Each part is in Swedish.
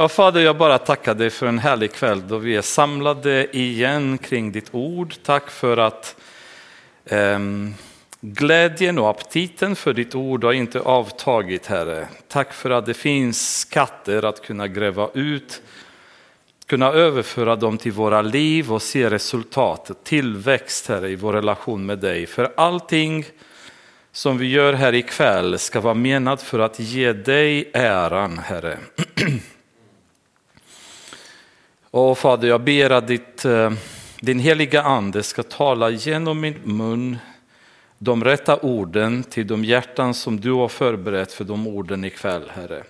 Ja, Fader, jag bara tackar dig för en härlig kväll då vi är samlade igen kring ditt ord. Tack för att eh, glädjen och aptiten för ditt ord har inte avtagit, Herre. Tack för att det finns skatter att kunna gräva ut, kunna överföra dem till våra liv och se resultatet, tillväxt, Herre, i vår relation med dig. För allting som vi gör här ikväll ska vara menat för att ge dig äran, Herre. Och Fader, jag ber att ditt, eh, din heliga ande ska tala genom min mun de rätta orden till de hjärtan som du har förberett för de orden ikväll, Herre.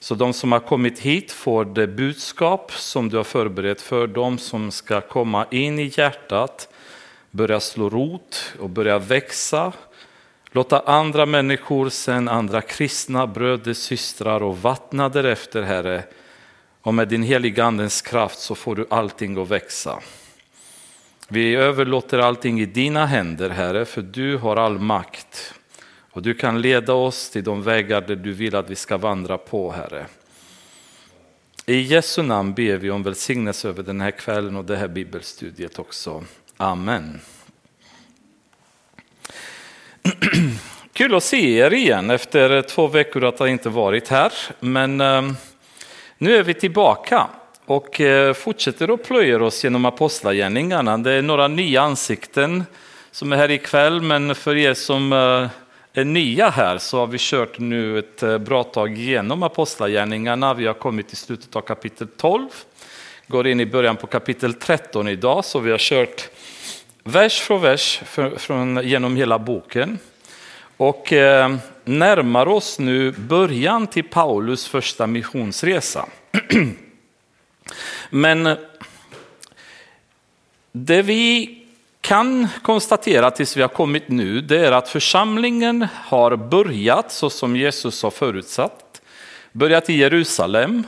Så de som har kommit hit får det budskap som du har förberett för dem som ska komma in i hjärtat, börja slå rot och börja växa. Låta andra människor, sen andra kristna bröder, systrar och vattna därefter, Herre, och med din heliga andens kraft så får du allting att växa. Vi överlåter allting i dina händer, Herre, för du har all makt. Och du kan leda oss till de vägar där du vill att vi ska vandra på, Herre. I Jesu namn ber vi om välsignelse över den här kvällen och det här bibelstudiet också. Amen. Kul att se er igen efter två veckor att ha inte varit här. Men ehm, nu är vi tillbaka och eh, fortsätter att plöja oss genom apostlagärningarna. Det är några nya ansikten som är här ikväll, men för er som eh, är nya här så har vi kört nu ett eh, bra tag genom apostlagärningarna. Vi har kommit till slutet av kapitel 12, går in i början på kapitel 13 idag, så vi har kört vers för vers från, genom hela boken. Och eh, närmar oss nu början till Paulus första missionsresa. Men eh, det vi kan konstatera tills vi har kommit nu, det är att församlingen har börjat så som Jesus har förutsatt. Börjat i Jerusalem,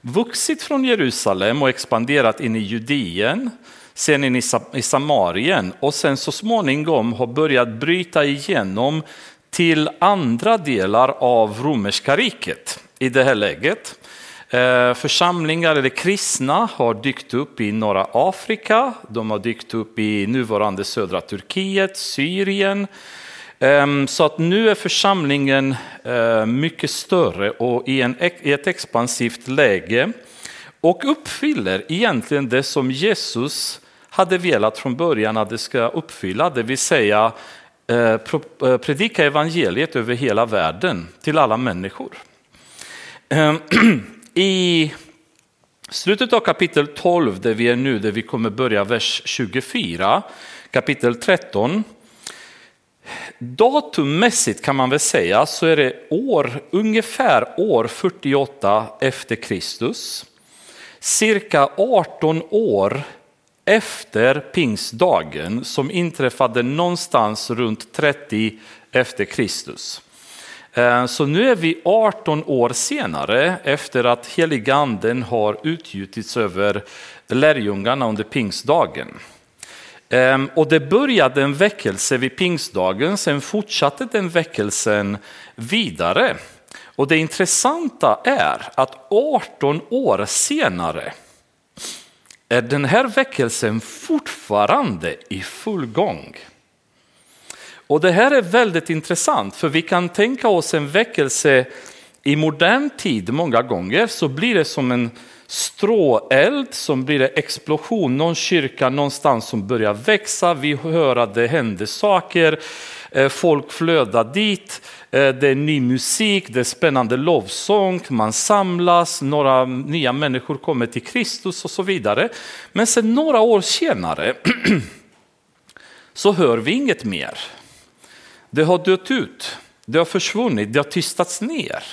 vuxit från Jerusalem och expanderat in i Judeen, sen in i Samarien och sen så småningom har börjat bryta igenom till andra delar av romerska riket i det här läget. Eh, församlingar eller kristna har dykt upp i norra Afrika, de har dykt upp i nuvarande södra Turkiet, Syrien. Ehm, så att nu är församlingen eh, mycket större och i, en, i ett expansivt läge och uppfyller egentligen det som Jesus hade velat från början att det ska uppfylla, det vill säga eh, eh, predika evangeliet över hela världen till alla människor. Ehm, I slutet av kapitel 12, där vi är nu, där vi kommer börja vers 24, kapitel 13. Datummässigt kan man väl säga så är det år, ungefär år 48 efter Kristus. Cirka 18 år efter pingstdagen som inträffade någonstans runt 30 efter Kristus. Eh, så nu är vi 18 år senare efter att heliganden har utgjutits över lärjungarna under pingstdagen. Ehm, och det började en väckelse vid pingstdagen, sen fortsatte den väckelsen vidare. Och det intressanta är att 18 år senare är den här väckelsen fortfarande i full gång. Och det här är väldigt intressant för vi kan tänka oss en väckelse i modern tid. Många gånger så blir det som en stråeld som blir en explosion, någon kyrka någonstans som börjar växa, vi hör att det händer saker, eh, folk flödar dit, Eh, det är ny musik, det är spännande lovsång, man samlas, några nya människor kommer till Kristus och så vidare. Men sen några år senare så hör vi inget mer. Det har dött ut, det har försvunnit, det har tystats ner.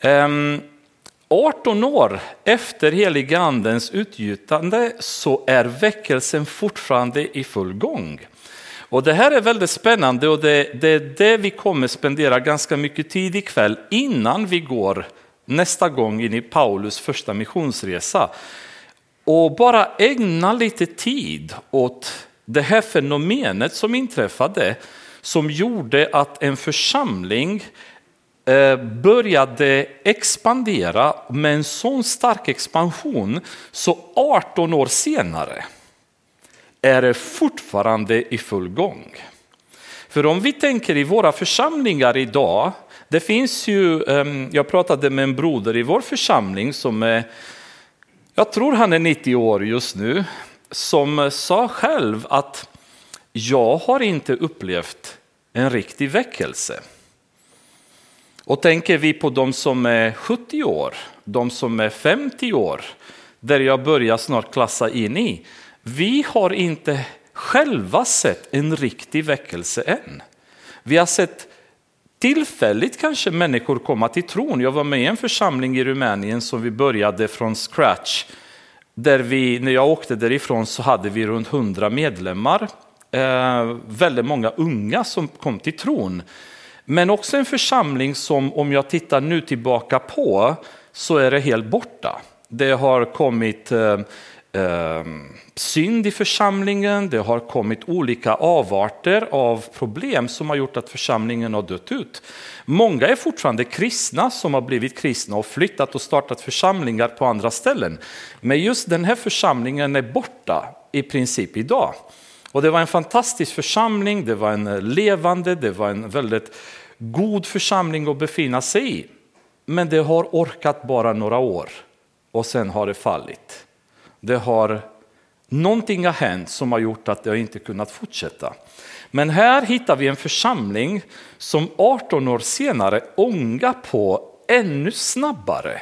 Ehm, 18 år efter heliga andens utgjutande så är väckelsen fortfarande i full gång. Och det här är väldigt spännande och det, det är det vi kommer spendera ganska mycket tid ikväll innan vi går nästa gång in i Paulus första missionsresa. Och bara ägna lite tid åt det här fenomenet som inträffade som gjorde att en församling eh, började expandera med en sån stark expansion så 18 år senare är det fortfarande i full gång. För om vi tänker i våra församlingar idag, det finns ju, ehm, jag pratade med en broder i vår församling som är, jag tror han är 90 år just nu, som sa själv att jag har inte upplevt en riktig väckelse. Och tänker vi på de som är 70 år, de som är 50 år, där jag börjar snart klassa in i. Vi har inte själva sett en riktig väckelse än. Vi har sett tillfälligt kanske människor komma till tron. Jag var med i en församling i Rumänien som vi började från scratch. Där vi, när jag åkte därifrån så hade vi runt 100 medlemmar. Eh, väldigt många unga som kom till tron. Men också en församling som om jag tittar nu tillbaka på så är det helt borta. Det har kommit eh, eh, synd i församlingen, det har kommit olika avarter av problem som har gjort att församlingen har dött ut. Många är fortfarande kristna som har blivit kristna och flyttat och startat församlingar på andra ställen. Men just den här församlingen är borta i princip idag. Och det var en fantastisk församling, det var en levande, det var en väldigt god församling att befinna sig i. Men det har orkat bara några år och sen har det fallit. Det har, någonting har hänt som har gjort att det inte kunnat fortsätta. Men här hittar vi en församling som 18 år senare ångar på ännu snabbare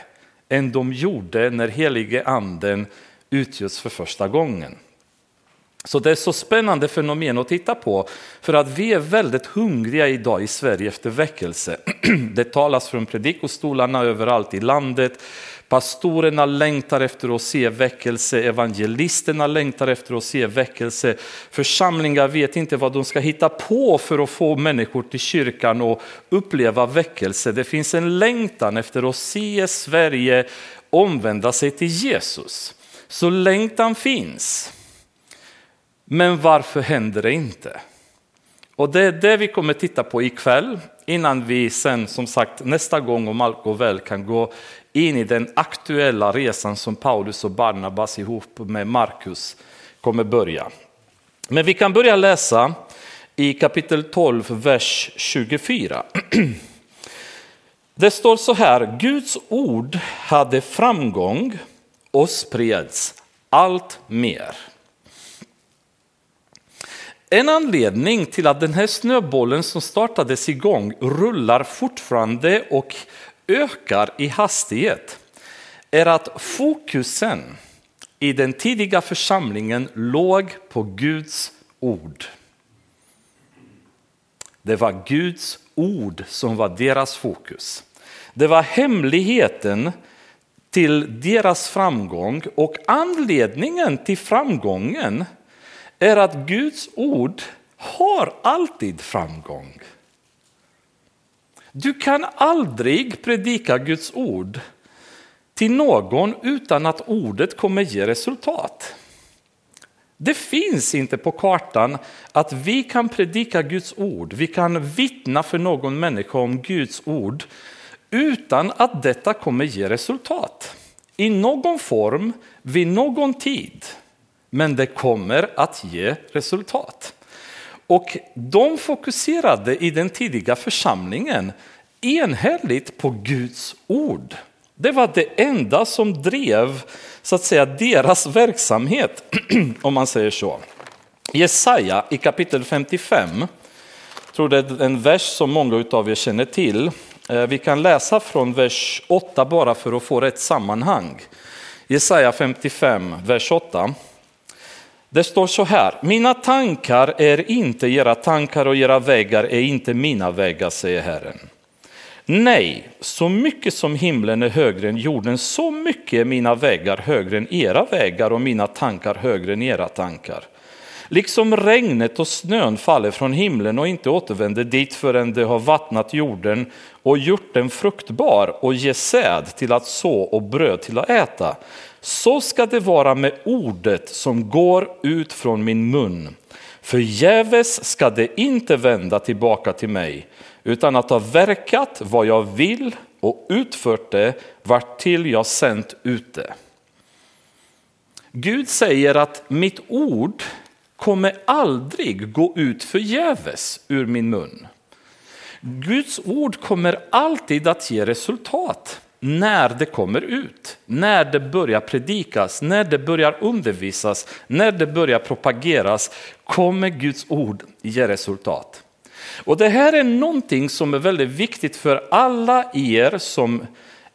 än de gjorde när helige anden utgjuts för första gången. Så det är så spännande fenomen att titta på för att vi är väldigt hungriga idag i Sverige efter väckelse. Det talas från predikostolarna överallt i landet. Pastorerna längtar efter att se väckelse, evangelisterna längtar efter att se väckelse. Församlingar vet inte vad de ska hitta på för att få människor till kyrkan och uppleva väckelse. Det finns en längtan efter att se Sverige omvända sig till Jesus. Så längtan finns. Men varför händer det inte? Och det är det vi kommer titta på ikväll innan vi sen som sagt nästa gång om allt går väl kan gå in i den aktuella resan som Paulus och Barnabas ihop med Markus kommer börja. Men vi kan börja läsa i kapitel 12, vers 24. Det står så här, Guds ord hade framgång och spreds allt mer. En anledning till att den här snöbollen som startades igång rullar fortfarande och ökar i hastighet är att fokusen i den tidiga församlingen låg på Guds ord. Det var Guds ord som var deras fokus. Det var hemligheten till deras framgång och anledningen till framgången är att Guds ord har alltid framgång. Du kan aldrig predika Guds ord till någon utan att ordet kommer ge resultat. Det finns inte på kartan att vi kan predika Guds ord, vi kan vittna för någon människa om Guds ord utan att detta kommer ge resultat. I någon form, vid någon tid men det kommer att ge resultat. Och de fokuserade i den tidiga församlingen enhälligt på Guds ord. Det var det enda som drev så att säga deras verksamhet, om man säger så. Jesaja i kapitel 55, jag tror det är en vers som många av er känner till. Eh, vi kan läsa från vers 8 bara för att få rätt sammanhang. Jesaja 55, vers 8. Det står så här, mina tankar är inte era tankar och era vägar är inte mina vägar, säger Herren. Nej, så mycket som himlen är högre än jorden, så mycket är mina vägar högre än era vägar och mina tankar högre än era tankar. Liksom regnet och snön faller från himlen och inte återvänder dit förrän det har vattnat jorden och gjort den fruktbar och ger säd till att så och bröd till att äta. Så ska det vara med ordet som går ut från min mun. Förgäves ska det inte vända tillbaka till mig, utan att ha verkat vad jag vill och utfört det vartill jag sänt ut det. Gud säger att mitt ord kommer aldrig gå ut förgäves ur min mun. Guds ord kommer alltid att ge resultat när det kommer ut, när det börjar predikas, när det börjar undervisas, när det börjar propageras kommer Guds ord ge resultat. Och det här är någonting som är väldigt viktigt för alla er som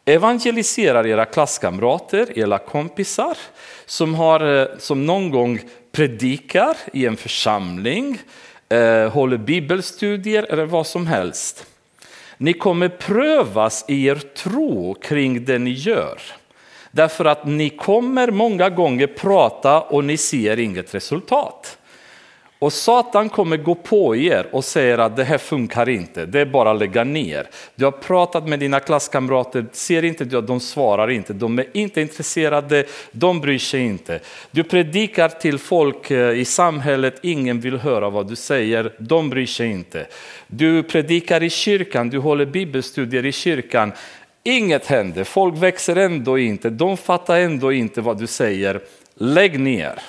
evangeliserar era klasskamrater, era kompisar, som, har, eh, som någon gång predikar i en församling, eh, håller bibelstudier eller vad som helst. Ni kommer prövas i er tro kring det ni gör. Därför att ni kommer många gånger prata och ni ser inget resultat. Och Satan kommer gå på er och säga att det här funkar inte, det är bara att lägga ner. Du har pratat med dina klasskamrater, ser inte du att de svarar inte, de är inte intresserade, de bryr sig inte. Du predikar till folk eh, i samhället, ingen vill höra vad du säger, de bryr sig inte. Du predikar i kyrkan, du håller bibelstudier i kyrkan, inget händer, folk växer ändå inte, de fattar ändå inte vad du säger. Lägg ner.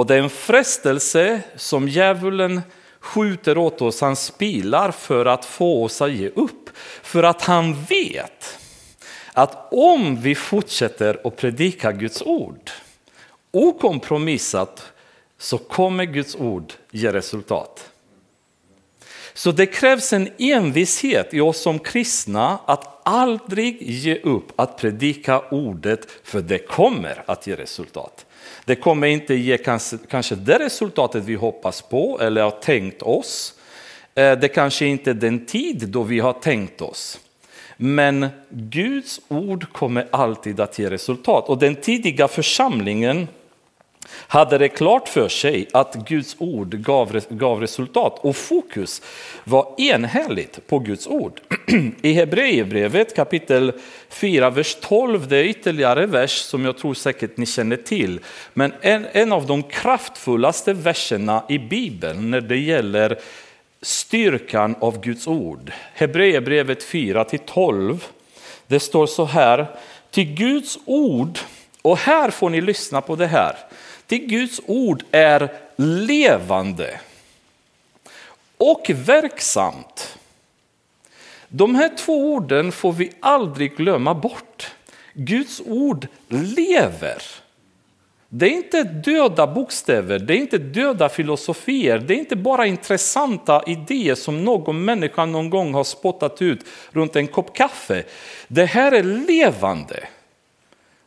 Och det är en frestelse som djävulen skjuter åt oss, han spilar för att få oss att ge upp. För att han vet att om vi fortsätter att predika Guds ord okompromissat så kommer Guds ord ge resultat. Så det krävs en envishet i oss som kristna att aldrig ge upp att predika ordet, för det kommer att ge resultat. Det kommer inte ge kanske, kanske det resultatet vi hoppas på eller har tänkt oss. Eh, det kanske inte är den tid då vi har tänkt oss. Men Guds ord kommer alltid att ge resultat. Och den tidiga församlingen hade det klart för sig att Guds ord gav, gav resultat och fokus var enhälligt på Guds ord. I Hebreerbrevet kapitel 4, vers 12, det är ytterligare vers som jag tror säkert ni känner till. Men en, en av de kraftfullaste verserna i Bibeln när det gäller styrkan av Guds ord. Hebreerbrevet 4 till 12. Det står så här, till Guds ord, och här får ni lyssna på det här. Det Guds ord är levande och verksamt. De här två orden får vi aldrig glömma bort. Guds ord lever. Det är inte döda bokstäver, det är inte döda filosofier, det är inte bara intressanta idéer som någon människa någon gång har spottat ut runt en kopp kaffe. Det här är levande.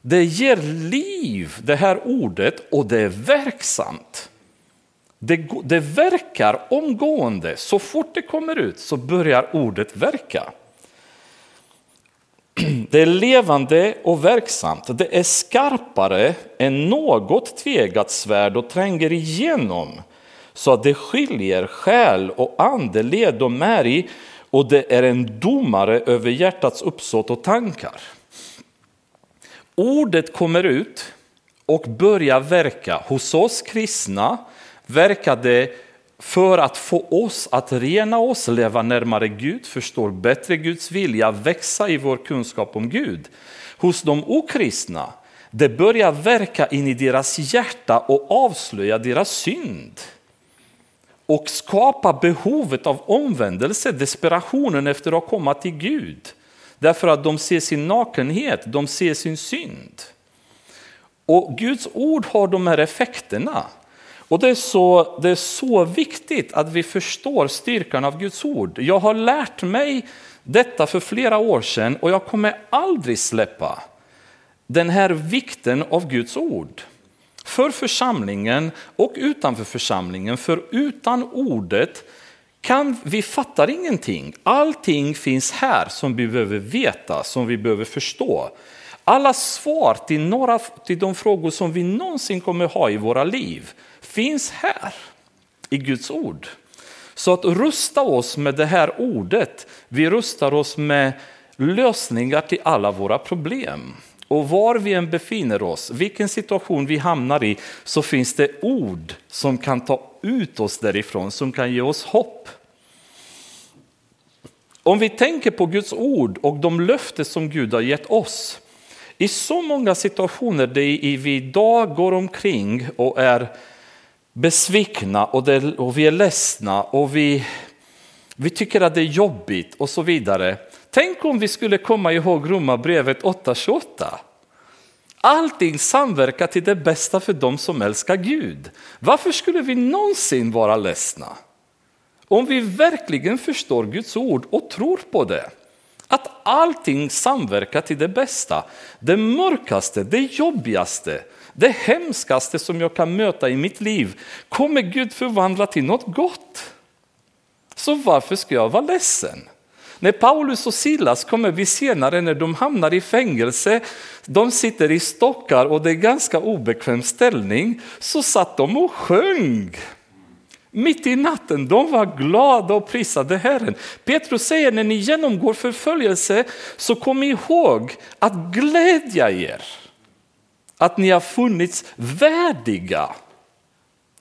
Det ger liv, det här ordet, och det är verksamt. Det, det verkar omgående. Så fort det kommer ut så börjar ordet verka. Det är levande och verksamt. Det är skarpare än något tvegat svärd och tränger igenom så att det skiljer själ och ande, led och märg och det är en domare över hjärtats uppsåt och tankar. Ordet kommer ut och börjar verka hos oss kristna, verkar det för att få oss att rena oss, leva närmare Gud, förstå bättre Guds vilja, växa i vår kunskap om Gud. Hos de okristna, det börjar verka in i deras hjärta och avslöja deras synd. Och skapa behovet av omvändelse, desperationen efter att komma till Gud. Därför att de ser sin nakenhet, de ser sin synd. Och Guds ord har de här effekterna. Och det är, så, det är så viktigt att vi förstår styrkan av Guds ord. Jag har lärt mig detta för flera år sedan och jag kommer aldrig släppa den här vikten av Guds ord. För församlingen och utanför församlingen, för utan ordet kan, vi fattar ingenting. Allting finns här som vi behöver veta, som vi behöver förstå. Alla svar till, några, till de frågor som vi någonsin kommer ha i våra liv finns här i Guds ord. Så att rusta oss med det här ordet, vi rustar oss med lösningar till alla våra problem. Och var vi än befinner oss, vilken situation vi hamnar i, så finns det ord som kan ta ut oss därifrån, som kan ge oss hopp. Om vi tänker på Guds ord och de löften som Gud har gett oss. I så många situationer där vi idag går omkring och är besvikna och, det, och vi är ledsna och vi, vi tycker att det är jobbigt och så vidare. Tänk om vi skulle komma ihåg Romarbrevet 8.28. Allting samverkar till det bästa för dem som älskar Gud. Varför skulle vi någonsin vara ledsna? Om vi verkligen förstår Guds ord och tror på det. Att allting samverkar till det bästa. Det mörkaste, det jobbigaste, det hemskaste som jag kan möta i mitt liv kommer Gud förvandla till något gott. Så varför ska jag vara ledsen? När Paulus och Silas kommer vi senare när de hamnar i fängelse, de sitter i stockar och det är ganska obekväm ställning, så satt de och sjöng. Mitt i natten, de var glada och prisade Herren. Petrus säger när ni genomgår förföljelse så kom ihåg att glädja er. Att ni har funnits värdiga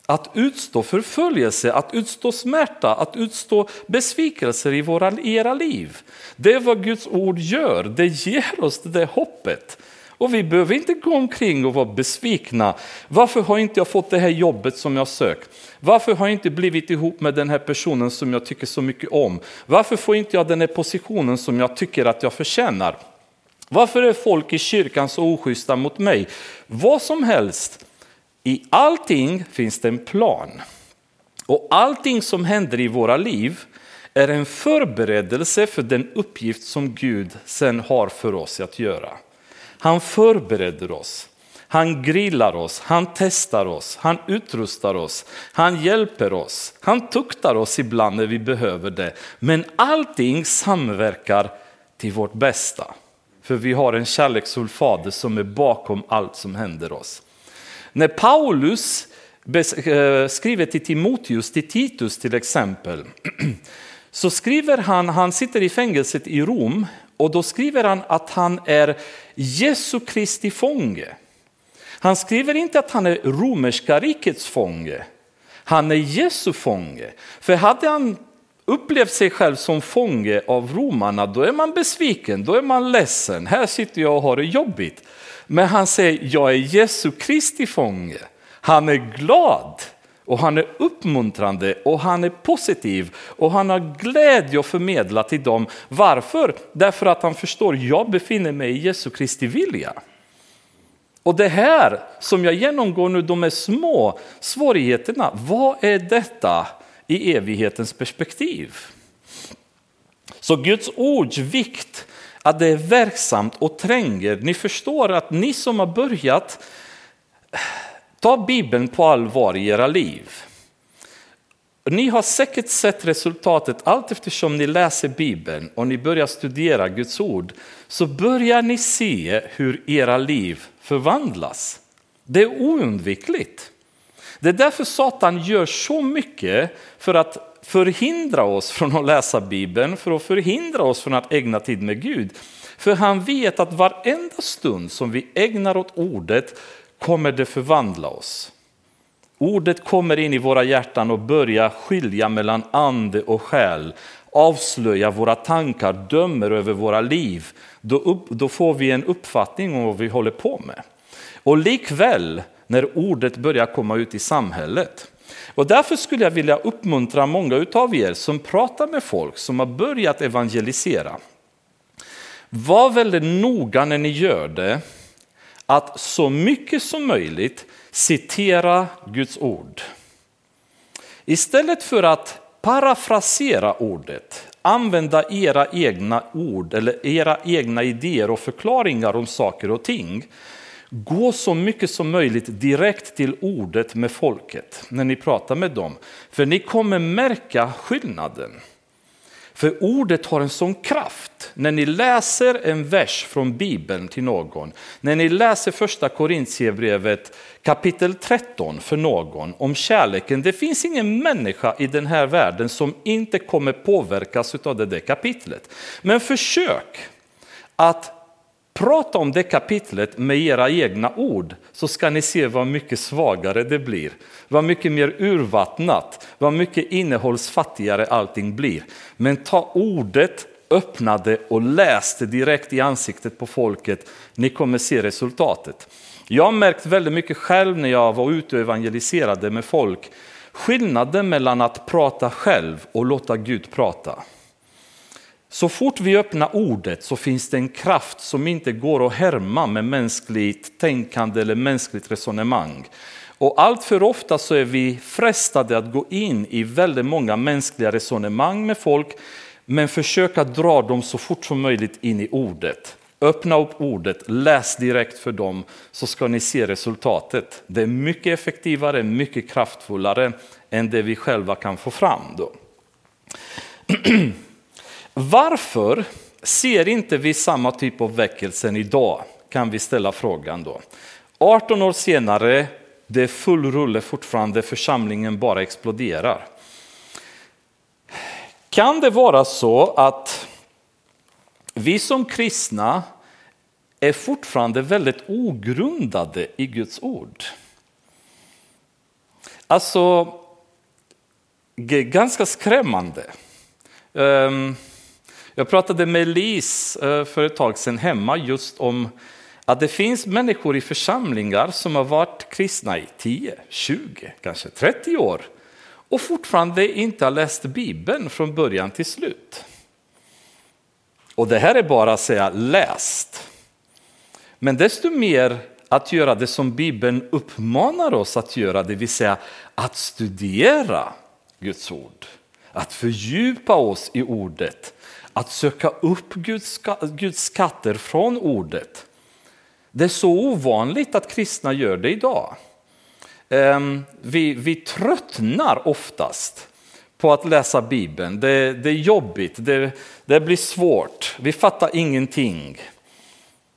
att utstå förföljelse, att utstå smärta, att utstå besvikelser i, våra, i era liv. Det är vad Guds ord gör, det ger oss det hoppet. Och vi behöver inte gå omkring och vara besvikna. Varför har inte jag fått det här jobbet som jag sökt? Varför har jag inte blivit ihop med den här personen som jag tycker så mycket om? Varför får inte jag den här positionen som jag tycker att jag förtjänar? Varför är folk i kyrkan så oschyssta mot mig? Vad som helst. I allting finns det en plan. Och allting som händer i våra liv är en förberedelse för den uppgift som Gud sen har för oss att göra. Han förbereder oss, han grillar oss, han testar oss, han utrustar oss, han hjälper oss, han tuktar oss ibland när vi behöver det. Men allting samverkar till vårt bästa. För vi har en kärleksfull fader som är bakom allt som händer oss. När Paulus eh, skriver till Timoteus, till Titus till exempel, så skriver han, han sitter i fängelset i Rom och då skriver han att han är Jesu Kristi fånge. Han skriver inte att han är romerska rikets fånge. Han är Jesu fånge. För hade han upplevt sig själv som fånge av romarna, då är man besviken, då är man ledsen. Här sitter jag och har det jobbigt. Men han säger, jag är Jesu Kristi fånge. Han är glad och han är uppmuntrande och han är positiv och han har glädje att förmedla till dem. Varför? Därför att han förstår, jag befinner mig i Jesu Kristi vilja. Och det här som jag genomgår nu, de är små svårigheterna, vad är detta i evighetens perspektiv? Så Guds ords vikt att det är verksamt och tränger. Ni förstår att ni som har börjat ta Bibeln på allvar i era liv. Ni har säkert sett resultatet allt eftersom ni läser Bibeln och ni börjar studera Guds ord. Så börjar ni se hur era liv förvandlas. Det är oundvikligt. Det är därför Satan gör så mycket för att förhindra oss från att läsa Bibeln, för att förhindra oss från att ägna tid med Gud. För han vet att varenda stund som vi ägnar åt ordet kommer det förvandla oss. Ordet kommer in i våra hjärtan och börjar skilja mellan ande och själ, avslöja våra tankar, dömer över våra liv. Då, upp, då får vi en uppfattning om vad vi håller på med. Och likväl när ordet börjar komma ut i samhället och därför skulle jag vilja uppmuntra många av er som pratar med folk som har börjat evangelisera. Var väldigt noga när ni gör det att så mycket som möjligt citera Guds ord. Istället för att parafrasera ordet, använda era egna ord eller era egna idéer och förklaringar om saker och ting Gå så mycket som möjligt direkt till ordet med folket när ni pratar med dem. För ni kommer märka skillnaden. För ordet har en sån kraft. När ni läser en vers från Bibeln till någon, när ni läser första Korintierbrevet kapitel 13 för någon om kärleken. Det finns ingen människa i den här världen som inte kommer påverkas av det där kapitlet. Men försök att Prata om det kapitlet med era egna ord så ska ni se vad mycket svagare det blir. Vad mycket mer urvattnat, vad mycket innehållsfattigare allting blir. Men ta ordet öppna det och läs det direkt i ansiktet på folket. Ni kommer se resultatet. Jag har märkt väldigt mycket själv när jag var ute och evangeliserade med folk. Skillnaden mellan att prata själv och låta Gud prata. Så fort vi öppnar ordet så finns det en kraft som inte går att härma med mänskligt tänkande eller mänskligt resonemang. Och allt för ofta så är vi frestade att gå in i väldigt många mänskliga resonemang med folk, men försöka dra dem så fort som möjligt in i ordet. Öppna upp ordet, läs direkt för dem så ska ni se resultatet. Det är mycket effektivare, mycket kraftfullare än det vi själva kan få fram. Då. Varför ser inte vi samma typ av väckelsen idag? Kan vi ställa frågan då. 18 år senare, det är full rulle fortfarande, församlingen bara exploderar. Kan det vara så att vi som kristna är fortfarande väldigt ogrundade i Guds ord? Alltså, ganska skrämmande. Um, jag pratade med Lis eh, för ett tag sedan hemma just om att det finns människor i församlingar som har varit kristna i 10, 20, kanske 30 år och fortfarande inte har läst Bibeln från början till slut. Och det här är bara att säga läst. Men desto mer att göra det som Bibeln uppmanar oss att göra, det vill säga att studera Guds ord, att fördjupa oss i ordet, att söka upp Guds, Guds skatter från ordet. Det är så ovanligt att kristna gör det idag. Ehm, vi, vi tröttnar oftast på att läsa Bibeln. Det, det är jobbigt, det, det blir svårt, vi fattar ingenting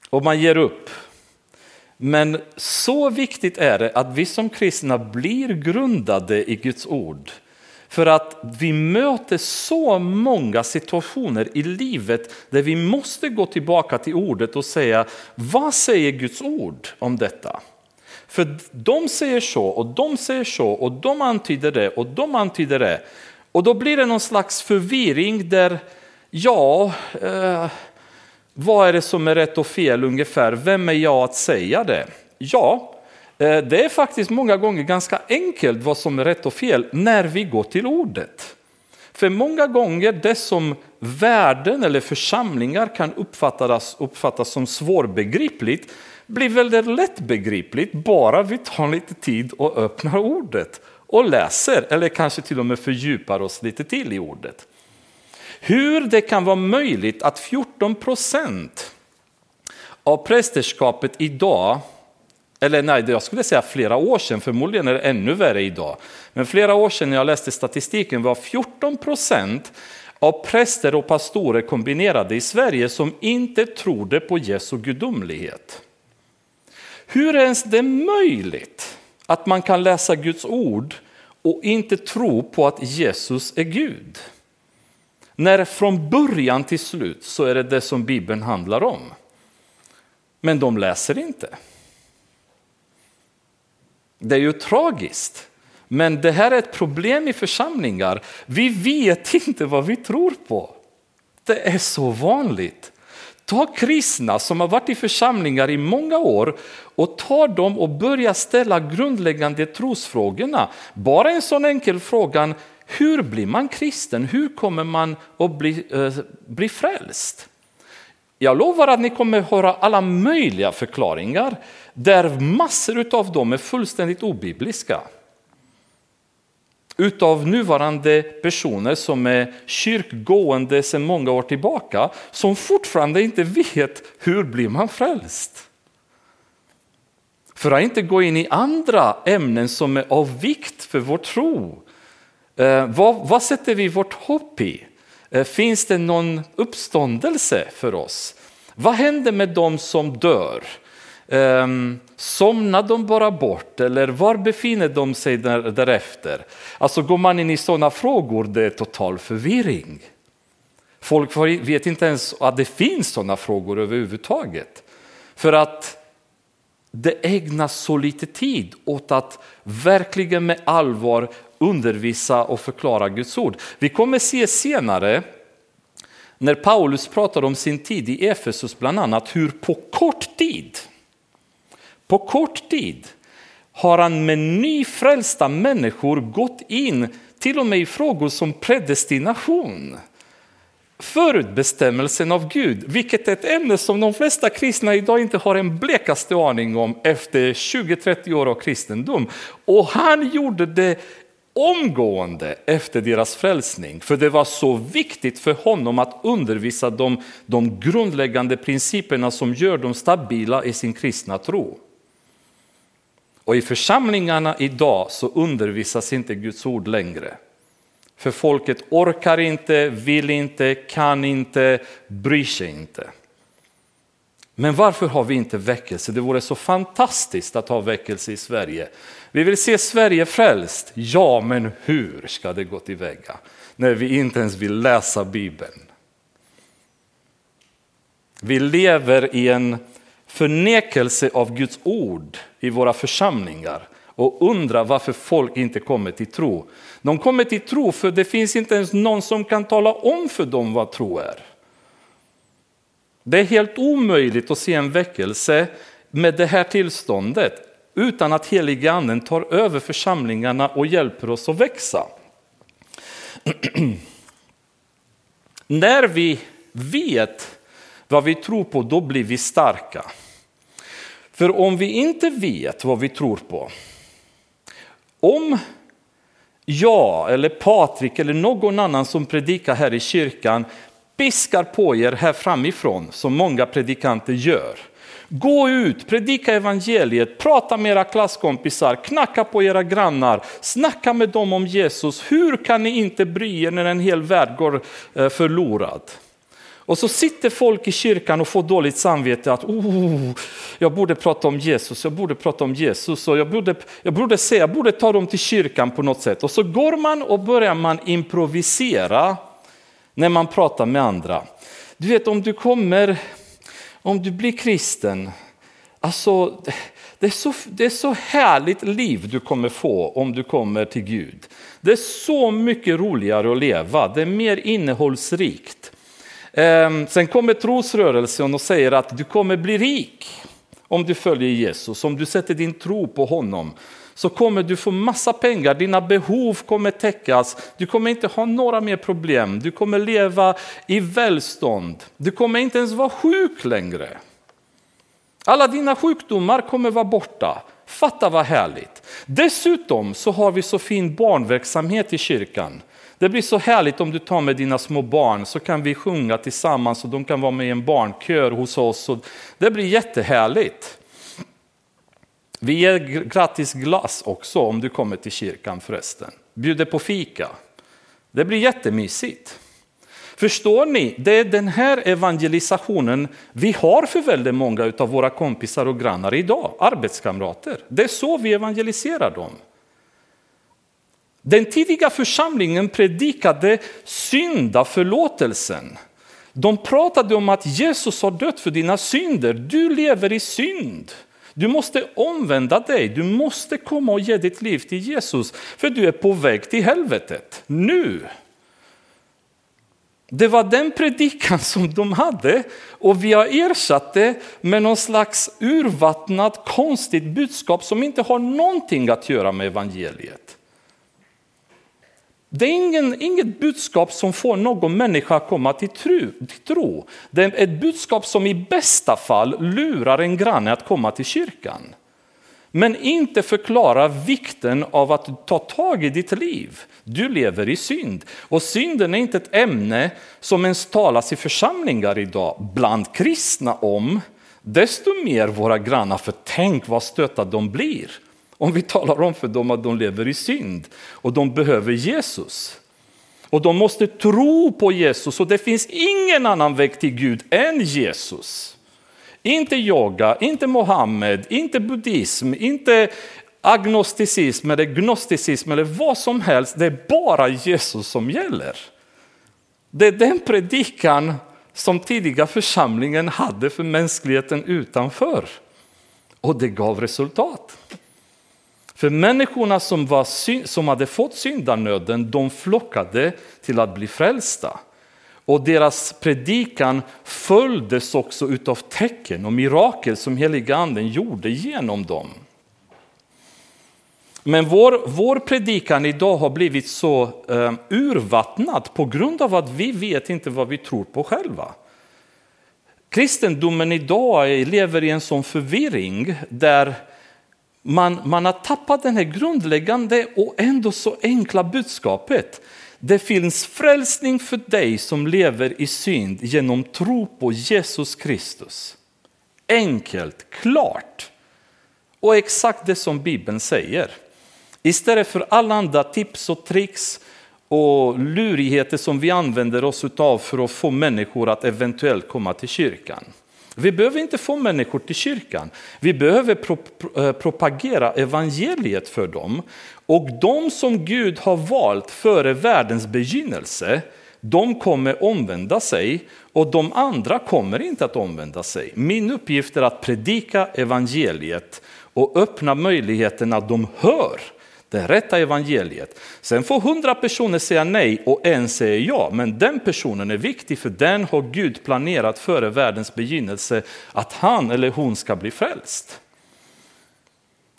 och man ger upp. Men så viktigt är det att vi som kristna blir grundade i Guds ord för att vi möter så många situationer i livet där vi måste gå tillbaka till ordet och säga, vad säger Guds ord om detta? För de säger så och de säger så och de antyder det och de antyder det. Och då blir det någon slags förvirring där, ja, eh, vad är det som är rätt och fel ungefär? Vem är jag att säga det? Ja, Eh, det är faktiskt många gånger ganska enkelt vad som är rätt och fel när vi går till ordet. För många gånger det som världen eller församlingar kan uppfattas, uppfattas som svårbegripligt blir väldigt lättbegripligt bara vi tar lite tid och öppnar ordet och läser eller kanske till och med fördjupar oss lite till i ordet. Hur det kan vara möjligt att 14 procent av prästerskapet idag eller nej, jag skulle säga flera år sedan, förmodligen är det ännu värre idag. Men flera år sedan när jag läste statistiken var 14 procent av präster och pastorer kombinerade i Sverige som inte trodde på Jesu gudomlighet. Hur är ens det möjligt att man kan läsa Guds ord och inte tro på att Jesus är Gud? När från början till slut så är det det som Bibeln handlar om. Men de läser inte. Det är ju tragiskt. Men det här är ett problem i församlingar. Vi vet inte vad vi tror på. Det är så vanligt. Ta kristna som har varit i församlingar i många år och ta dem och börja ställa grundläggande trosfrågorna. Bara en sån enkel fråga, hur blir man kristen? Hur kommer man att bli, äh, bli frälst? Jag lovar att ni kommer höra alla möjliga förklaringar där massor av dem är fullständigt obibliska. Utav nuvarande personer som är kyrkgående sedan många år tillbaka som fortfarande inte vet hur blir man frälst. För att inte gå in i andra ämnen som är av vikt för vår tro. Eh, vad, vad sätter vi vårt hopp i? Eh, finns det någon uppståndelse för oss? Vad händer med dem som dör? Um, somnar de bara bort eller var befinner de sig där, därefter? Alltså går man in i sådana frågor, det är total förvirring. Folk vet inte ens att det finns sådana frågor överhuvudtaget. För att det ägnas så lite tid åt att verkligen med allvar undervisa och förklara Guds ord. Vi kommer se senare när Paulus pratar om sin tid i Efesus bland annat hur på kort tid, på kort tid har han med nyfrälsta människor gått in till och med i frågor som predestination. Förutbestämmelsen av Gud, vilket är ett ämne som de flesta kristna idag inte har en blekaste aning om efter 20-30 år av kristendom. Och han gjorde det omgående efter deras frälsning, för det var så viktigt för honom att undervisa dem de grundläggande principerna som gör dem stabila i sin kristna tro. Och i församlingarna idag så undervisas inte Guds ord längre. För folket orkar inte, vill inte, kan inte, bryr sig inte. Men varför har vi inte väckelse? Det vore så fantastiskt att ha väckelse i Sverige. Vi vill se Sverige frälst. Ja, men hur ska det gå tillväga när vi inte ens vill läsa Bibeln? Vi lever i en förnekelse av Guds ord i våra församlingar och undrar varför folk inte kommer till tro. De kommer till tro för det finns inte ens någon som kan tala om för dem vad tro är. Det är helt omöjligt att se en väckelse med det här tillståndet utan att heliga anden tar över församlingarna och hjälper oss att växa. När vi vet vad vi tror på, då blir vi starka. För om vi inte vet vad vi tror på, om jag eller Patrik eller någon annan som predikar här i kyrkan piskar på er här framifrån, som många predikanter gör. Gå ut, predika evangeliet, prata med era klasskompisar, knacka på era grannar, snacka med dem om Jesus. Hur kan ni inte bry er när en hel värld går eh, förlorad? Och så sitter folk i kyrkan och får dåligt samvete att oh, jag borde prata om Jesus, jag borde prata om Jesus och jag borde, jag borde säga, jag borde ta dem till kyrkan på något sätt. Och så går man och börjar man improvisera när man pratar med andra. Du vet om du kommer, om du blir kristen, alltså det är, så, det är så härligt liv du kommer få om du kommer till Gud. Det är så mycket roligare att leva, det är mer innehållsrikt. Ehm, sen kommer trosrörelsen och säger att du kommer bli rik om du följer Jesus, om du sätter din tro på honom så kommer du få massa pengar, dina behov kommer täckas, du kommer inte ha några mer problem, du kommer leva i välstånd, du kommer inte ens vara sjuk längre. Alla dina sjukdomar kommer vara borta. Fatta vad härligt. Dessutom så har vi så fin barnverksamhet i kyrkan. Det blir så härligt om du tar med dina små barn så kan vi sjunga tillsammans och de kan vara med i en barnkör hos oss. Det blir jättehärligt. Vi ger gratis glass också om du kommer till kyrkan förresten. Bjuder på fika. Det blir jättemysigt. Förstår ni? Det är den här evangelisationen vi har för väldigt många av våra kompisar och grannar idag, arbetskamrater. Det är så vi evangeliserar dem. Den tidiga församlingen predikade syndaförlåtelsen. De pratade om att Jesus har dött för dina synder, du lever i synd. Du måste omvända dig, du måste komma och ge ditt liv till Jesus, för du är på väg till helvetet nu. Det var den predikan som de hade och vi har ersatt det med någon slags urvattnat konstigt budskap som inte har någonting att göra med evangeliet. Det är ingen, inget budskap som får någon människa att komma till, tro, till tro. Det är ett budskap som i bästa fall lurar en granne att komma till kyrkan. Men inte förklarar vikten av att ta tag i ditt liv. Du lever i synd. Och synden är inte ett ämne som ens talas i församlingar idag bland kristna om. Desto mer våra grannar, för tänk vad stötta de blir om vi talar om för dem att de lever i synd och de behöver Jesus. Och de måste tro på Jesus och det finns ingen annan väg till Gud än Jesus. Inte yoga, inte Mohammed, inte buddhism, inte agnosticism eller gnosticism eller vad som helst. Det är bara Jesus som gäller. Det är den predikan som tidiga församlingen hade för mänskligheten utanför. Och det gav resultat. För människorna som, var, som hade fått syndanöden, de flockade till att bli frälsta. Och deras predikan följdes också utav tecken och mirakel som heliga anden gjorde genom dem. Men vår, vår predikan idag har blivit så eh, urvattnad på grund av att vi vet inte vad vi tror på själva. Kristendomen idag lever i en sån förvirring där man, man har tappat det här grundläggande och ändå så enkla budskapet. Det finns frälsning för dig som lever i synd genom tro på Jesus Kristus. Enkelt, klart och exakt det som Bibeln säger. Istället för alla andra tips och tricks och lurigheter som vi använder oss av för att få människor att eventuellt komma till kyrkan. Vi behöver inte få människor till kyrkan. Vi behöver pro eh, propagera evangeliet för dem. Och de som Gud har valt före världens begynnelse, de kommer omvända sig och de andra kommer inte att omvända sig. Min uppgift är att predika evangeliet och öppna möjligheten att de hör det rätta evangeliet. Sen får hundra personer säga nej och en säger ja, men den personen är viktig för den har Gud planerat före världens begynnelse att han eller hon ska bli frälst.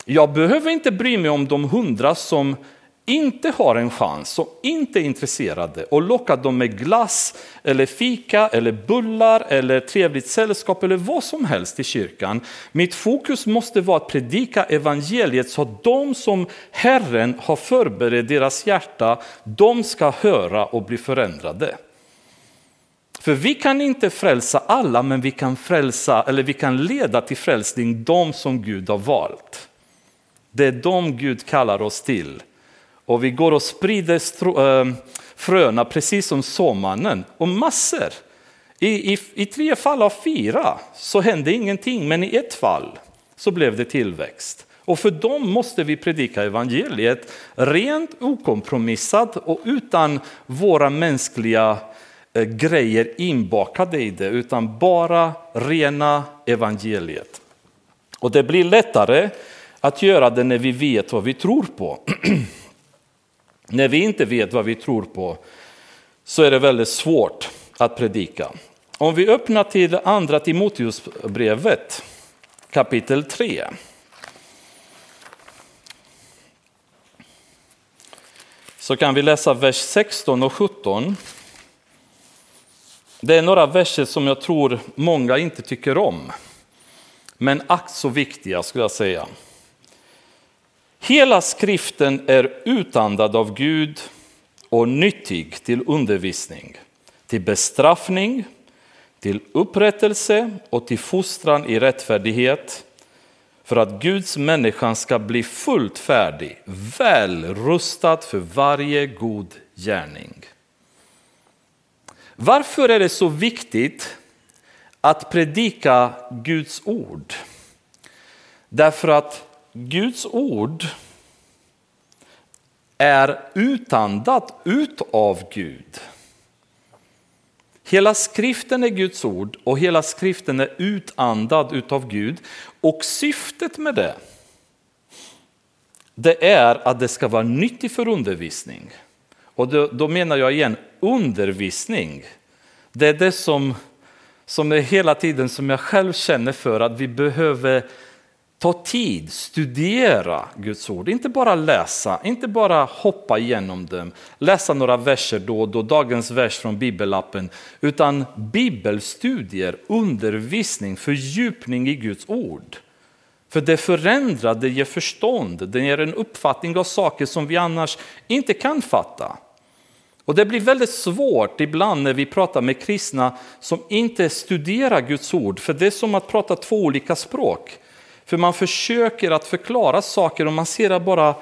Jag behöver inte bry mig om de hundra som inte har en chans, som inte är intresserade och lockar dem med glass eller fika eller bullar eller trevligt sällskap eller vad som helst i kyrkan. Mitt fokus måste vara att predika evangeliet så att de som Herren har förberett deras hjärta, de ska höra och bli förändrade. För vi kan inte frälsa alla, men vi kan frälsa eller vi kan leda till frälsning de som Gud har valt. Det är de Gud kallar oss till. Och vi går och sprider äh, fröna precis som såmannen och massor. I, i, I tre fall av fyra så hände ingenting, men i ett fall så blev det tillväxt. Och för dem måste vi predika evangeliet rent okompromissat och utan våra mänskliga eh, grejer inbakade i det, utan bara rena evangeliet. Och det blir lättare att göra det när vi vet vad vi tror på. När vi inte vet vad vi tror på så är det väldigt svårt att predika. Om vi öppnar till andra Timoteusbrevet kapitel 3. Så kan vi läsa vers 16 och 17. Det är några verser som jag tror många inte tycker om. Men ack så viktiga skulle jag säga. Hela skriften är utandad av Gud och nyttig till undervisning, till bestraffning, till upprättelse och till fostran i rättfärdighet för att Guds människa ska bli fullt färdig, väl rustad för varje god gärning. Varför är det så viktigt att predika Guds ord? Därför att Guds ord är utandat utav Gud. Hela skriften är Guds ord och hela skriften är utandad utav Gud. Och syftet med det, det är att det ska vara nyttigt för undervisning. Och då, då menar jag igen undervisning. Det är det som, som är hela tiden som jag själv känner för att vi behöver Ta tid, studera Guds ord. Inte bara läsa, inte bara hoppa igenom dem, läsa några verser då och då, dagens vers från bibelappen, utan bibelstudier, undervisning, fördjupning i Guds ord. För det förändrar, det ger förstånd, det ger en uppfattning av saker som vi annars inte kan fatta. Och det blir väldigt svårt ibland när vi pratar med kristna som inte studerar Guds ord, för det är som att prata två olika språk. För man försöker att förklara saker och man ser att bara,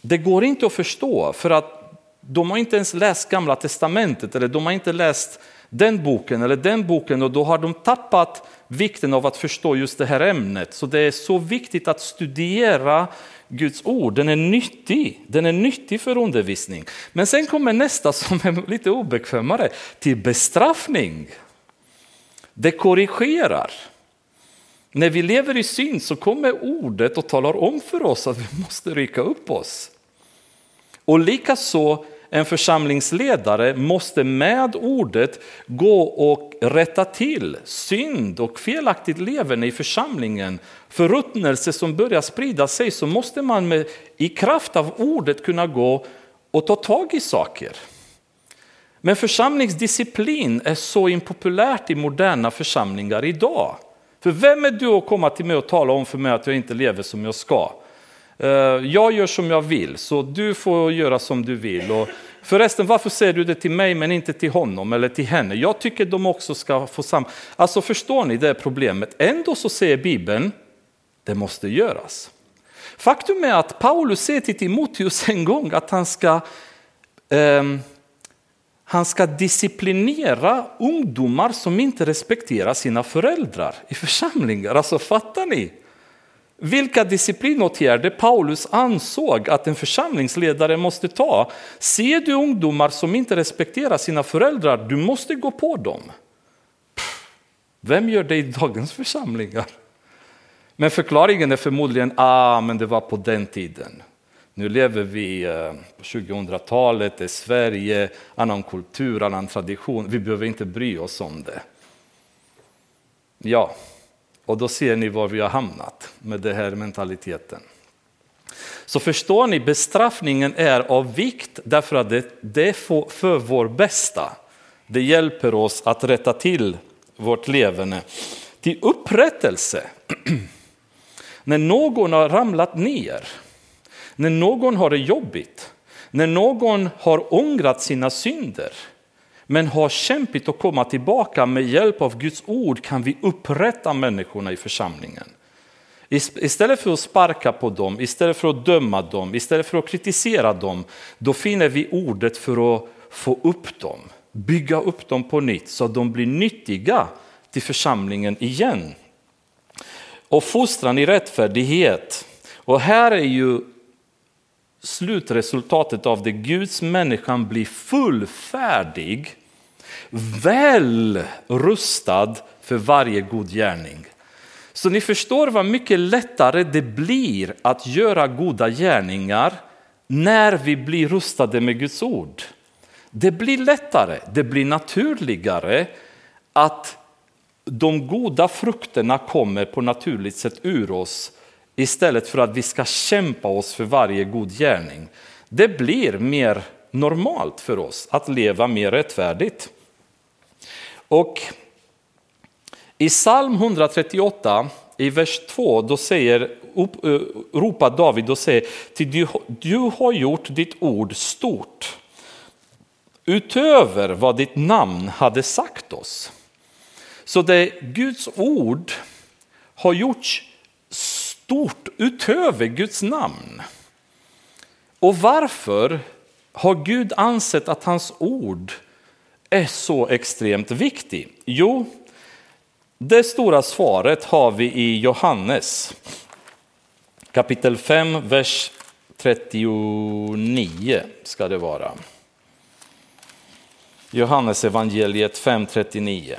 det går inte att förstå för att de har inte ens läst gamla testamentet eller de har inte läst den boken eller den boken och då har de tappat vikten av att förstå just det här ämnet. Så det är så viktigt att studera Guds ord, den är nyttig, den är nyttig för undervisning. Men sen kommer nästa som är lite obekvämare, till bestraffning. Det korrigerar. När vi lever i synd så kommer ordet och talar om för oss att vi måste rycka upp oss. Och likaså en församlingsledare måste med ordet gå och rätta till synd och felaktigt leverne i församlingen. Förruttnelse som börjar sprida sig så måste man med, i kraft av ordet kunna gå och ta tag i saker. Men församlingsdisciplin är så impopulärt i moderna församlingar idag. För vem är du att komma till mig och tala om för mig att jag inte lever som jag ska? Eh, jag gör som jag vill, så du får göra som du vill. Och förresten, varför säger du det till mig men inte till honom eller till henne? Jag tycker de också ska få samma... Alltså förstår ni det problemet? Ändå så säger Bibeln, det måste göras. Faktum är att Paulus säger till Timoteus en gång att han ska eh, han ska disciplinera ungdomar som inte respekterar sina föräldrar i församlingar. Alltså fattar ni? Vilka disciplinåtgärder Paulus ansåg att en församlingsledare måste ta. Ser du ungdomar som inte respekterar sina föräldrar, du måste gå på dem. Vem gör det i dagens församlingar? Men förklaringen är förmodligen, ah, men det var på den tiden. Nu lever vi eh, på 2000-talet, det är Sverige, annan kultur, annan tradition. Vi behöver inte bry oss om det. Ja, och då ser ni var vi har hamnat med den här mentaliteten. Så förstår ni, bestraffningen är av vikt därför att det, det är för, för vår bästa. Det hjälper oss att rätta till vårt levande. Till upprättelse. När någon har ramlat ner när någon har det jobbigt, när någon har ångrat sina synder, men har kämpat att komma tillbaka med hjälp av Guds ord kan vi upprätta människorna i församlingen. Istället för att sparka på dem, istället för att döma dem, istället för att kritisera dem, då finner vi ordet för att få upp dem, bygga upp dem på nytt så att de blir nyttiga till församlingen igen. Och fostran i rättfärdighet. Och här är ju slutresultatet av det Guds människan blir fullfärdig, väl rustad för varje god gärning. Så ni förstår vad mycket lättare det blir att göra goda gärningar när vi blir rustade med Guds ord. Det blir lättare, det blir naturligare att de goda frukterna kommer på naturligt sätt ur oss istället för att vi ska kämpa oss för varje god gärning. Det blir mer normalt för oss att leva mer rättfärdigt. Och i psalm 138 i vers 2 då säger, eh, ropar David och säger du, du har gjort ditt ord stort utöver vad ditt namn hade sagt oss. Så det Guds ord har gjorts stort utöver Guds namn. Och varför har Gud ansett att hans ord är så extremt viktigt? Jo, det stora svaret har vi i Johannes kapitel 5, vers 39 ska det vara. Johannes evangeliet 5.39.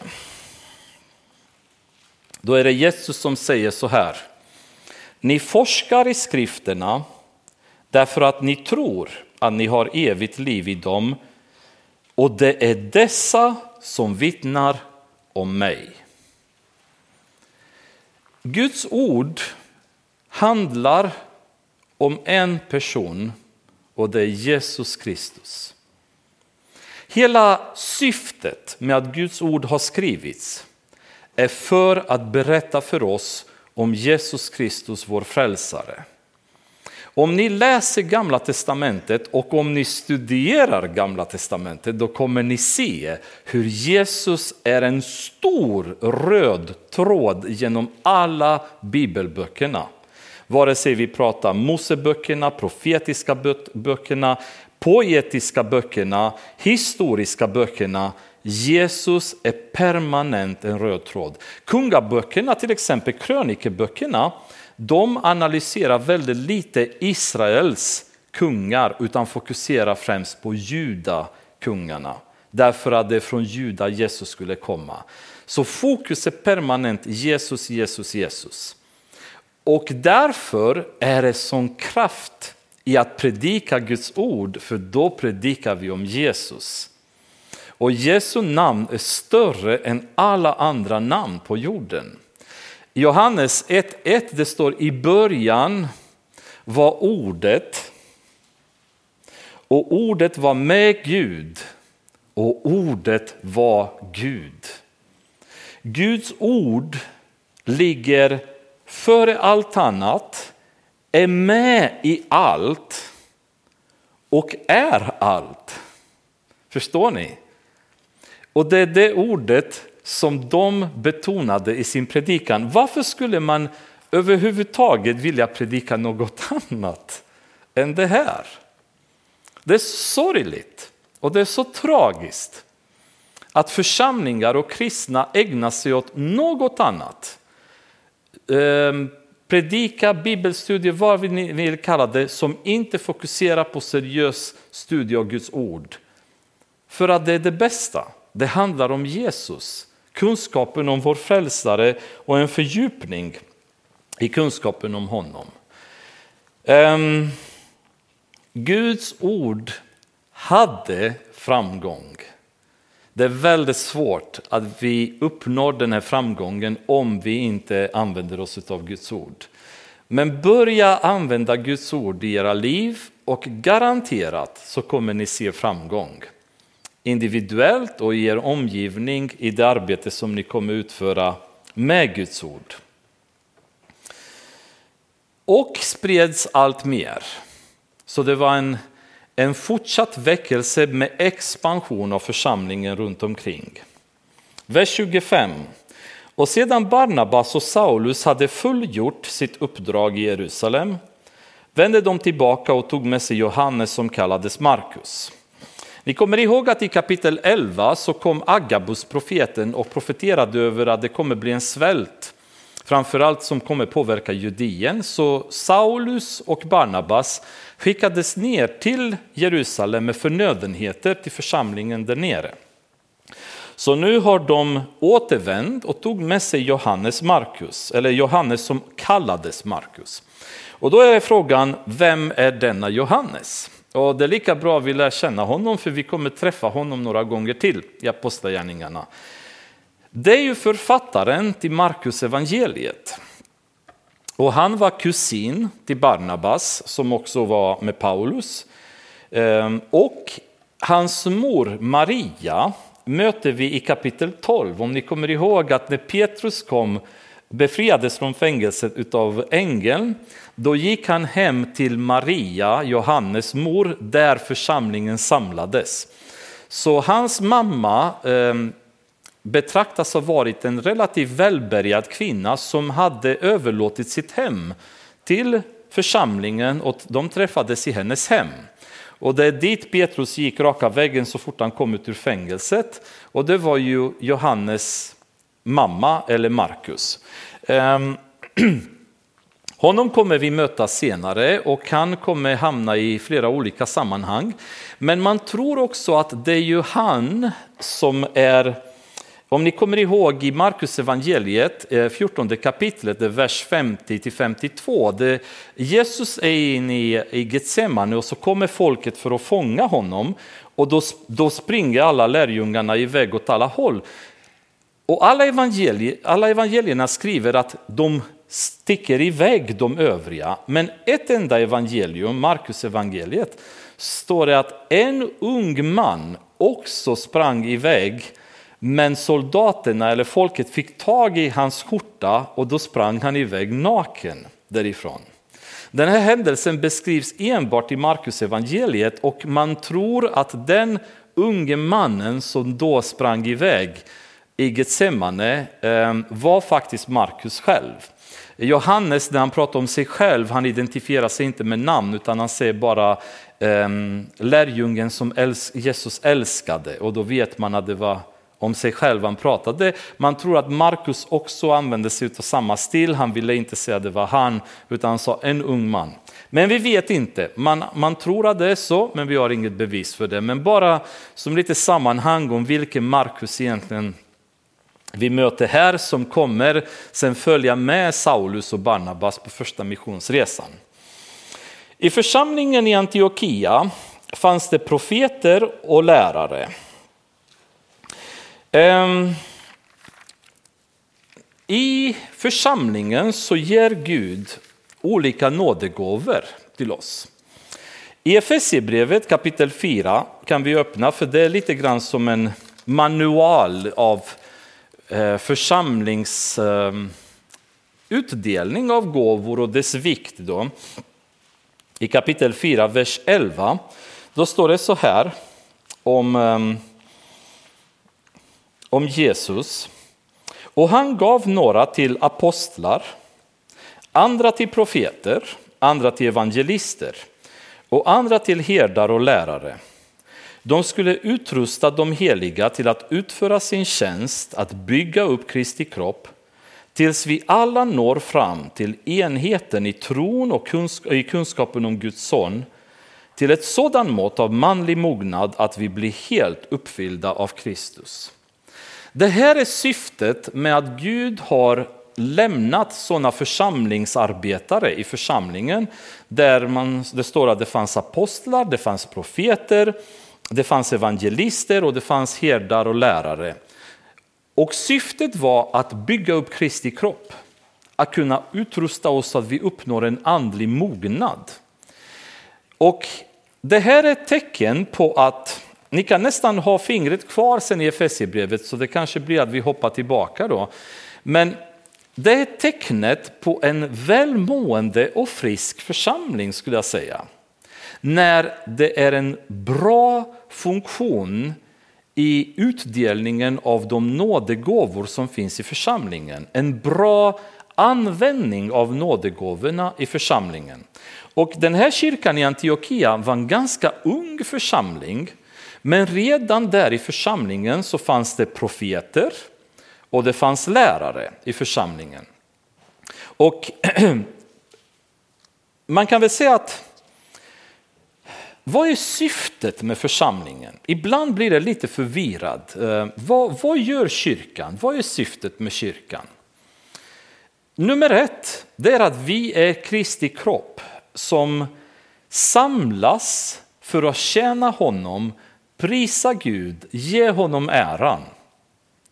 Då är det Jesus som säger så här. Ni forskar i skrifterna därför att ni tror att ni har evigt liv i dem och det är dessa som vittnar om mig. Guds ord handlar om en person och det är Jesus Kristus. Hela syftet med att Guds ord har skrivits är för att berätta för oss om Jesus Kristus, vår frälsare. Om ni läser Gamla Testamentet och om ni studerar Gamla Testamentet då kommer ni se hur Jesus är en stor röd tråd genom alla bibelböckerna. Vare sig vi pratar Moseböckerna, profetiska böckerna, poetiska böckerna, historiska böckerna Jesus är permanent en röd tråd. Kungaböckerna, till exempel krönikeböckerna, de analyserar väldigt lite Israels kungar utan fokuserar främst på judakungarna. Därför att det är från juda Jesus skulle komma. Så fokus är permanent Jesus, Jesus, Jesus. Och därför är det sån kraft i att predika Guds ord, för då predikar vi om Jesus. Och Jesu namn är större än alla andra namn på jorden. I Johannes 1.1 det står i början var ordet och ordet var med Gud och ordet var Gud. Guds ord ligger före allt annat, är med i allt och är allt. Förstår ni? Och det är det ordet som de betonade i sin predikan. Varför skulle man överhuvudtaget vilja predika något annat än det här? Det är sorgligt och det är så tragiskt att församlingar och kristna ägnar sig åt något annat. Ehm, predika, bibelstudier, vad vi vill kalla det, som inte fokuserar på seriös studie av Guds ord. För att det är det bästa. Det handlar om Jesus, kunskapen om vår frälsare och en fördjupning i kunskapen om honom. Um, Guds ord hade framgång. Det är väldigt svårt att vi uppnår den här framgången om vi inte använder oss av Guds ord. Men börja använda Guds ord i era liv och garanterat så kommer ni se framgång. Individuellt och i er omgivning i det arbete som ni kommer utföra med Guds ord. Och spreds allt mer. Så det var en en fortsatt väckelse med expansion av församlingen runt omkring. Vers 25. Och sedan Barnabas och Saulus hade fullgjort sitt uppdrag i Jerusalem vände de tillbaka och tog med sig Johannes som kallades Markus. Ni kommer ihåg att i kapitel 11 så kom Agabus profeten och profeterade över att det kommer bli en svält framförallt som kommer påverka Judien. Så Saulus och Barnabas skickades ner till Jerusalem med förnödenheter till församlingen där nere. Så nu har de återvänt och tog med sig Johannes Markus, eller Johannes som kallades Markus. Och då är frågan, vem är denna Johannes? Och det är lika bra att vi lär känna honom, för vi kommer träffa honom några gånger till i Apostlagärningarna. Det är ju författaren till Markus evangeliet. Och han var kusin till Barnabas som också var med Paulus. Ehm, och hans mor Maria möter vi i kapitel 12. Om ni kommer ihåg att när Petrus kom befriades från fängelset av ängeln, då gick han hem till Maria, Johannes mor, där församlingen samlades. Så hans mamma ehm, betraktas ha varit en relativt välbärgad kvinna som hade överlåtit sitt hem till församlingen och de träffades i hennes hem. Och det är dit Petrus gick raka vägen så fort han kom ut ur fängelset. Och det var ju Johannes mamma, eller Markus. Ehm, Honom kommer vi möta senare och han kommer hamna i flera olika sammanhang. Men man tror också att det är ju han som är om ni kommer ihåg i Markus evangeliet, eh, 14 kapitlet, vers 50 52, Jesus är inne i Getsemane och så kommer folket för att fånga honom och då, då springer alla lärjungarna iväg åt alla håll. Och alla, evangelier, alla evangelierna skriver att de sticker iväg de övriga, men ett enda evangelium, Markus evangeliet, står det att en ung man också sprang iväg men soldaterna eller folket fick tag i hans skjorta och då sprang han iväg naken därifrån. Den här händelsen beskrivs enbart i Markus evangeliet och man tror att den unge mannen som då sprang iväg i Getsemane eh, var faktiskt Markus själv. Johannes när han pratar om sig själv, han identifierar sig inte med namn utan han säger bara um, lärjungen som Jesus älskade och då vet man att det var om sig själv han pratade. Man tror att Markus också använde sig av samma stil. Han ville inte säga att det var han, utan han sa en ung man. Men vi vet inte. Man, man tror att det är så, men vi har inget bevis för det. Men bara som lite sammanhang om vilken Markus egentligen vi möter här som kommer sen följa med Saulus och Barnabas på första missionsresan. I församlingen i Antiochia fanns det profeter och lärare. Ehm, I församlingen så ger Gud olika nådegåvor till oss. I Efesierbrevet kapitel 4 kan vi öppna, för det är lite grann som en manual av eh, Eh, församlingsutdelning ehm, av gåvor och dess vikt. Då. I kapitel 4, vers 11, då står det så här om, ehm, om Jesus. Och han gav några till apostlar, andra till profeter, andra till evangelister och andra till herdar och lärare. De skulle utrusta de heliga till att utföra sin tjänst, att bygga upp Kristi kropp, tills vi alla når fram till enheten i tron och i kunskapen om Guds son, till ett sådant mått av manlig mognad att vi blir helt uppfyllda av Kristus. Det här är syftet med att Gud har lämnat sådana församlingsarbetare i församlingen där man, det står att det fanns apostlar, det fanns profeter, det fanns evangelister och det fanns herdar och lärare. Och syftet var att bygga upp Kristi kropp, att kunna utrusta oss så att vi uppnår en andlig mognad. Och det här är ett tecken på att ni kan nästan ha fingret kvar sen i Efesierbrevet så det kanske blir att vi hoppar tillbaka då. Men det är tecknet på en välmående och frisk församling skulle jag säga. När det är en bra funktion i utdelningen av de nådegåvor som finns i församlingen. En bra användning av nådegåvorna i församlingen. Och den här kyrkan i Antiochia var en ganska ung församling. Men redan där i församlingen så fanns det profeter och det fanns lärare i församlingen. Och man kan väl säga att vad är syftet med församlingen? Ibland blir det lite förvirrad. Eh, vad, vad gör kyrkan? Vad är syftet med kyrkan? Nummer ett, det är att vi är Kristi kropp som samlas för att tjäna honom, prisa Gud, ge honom äran.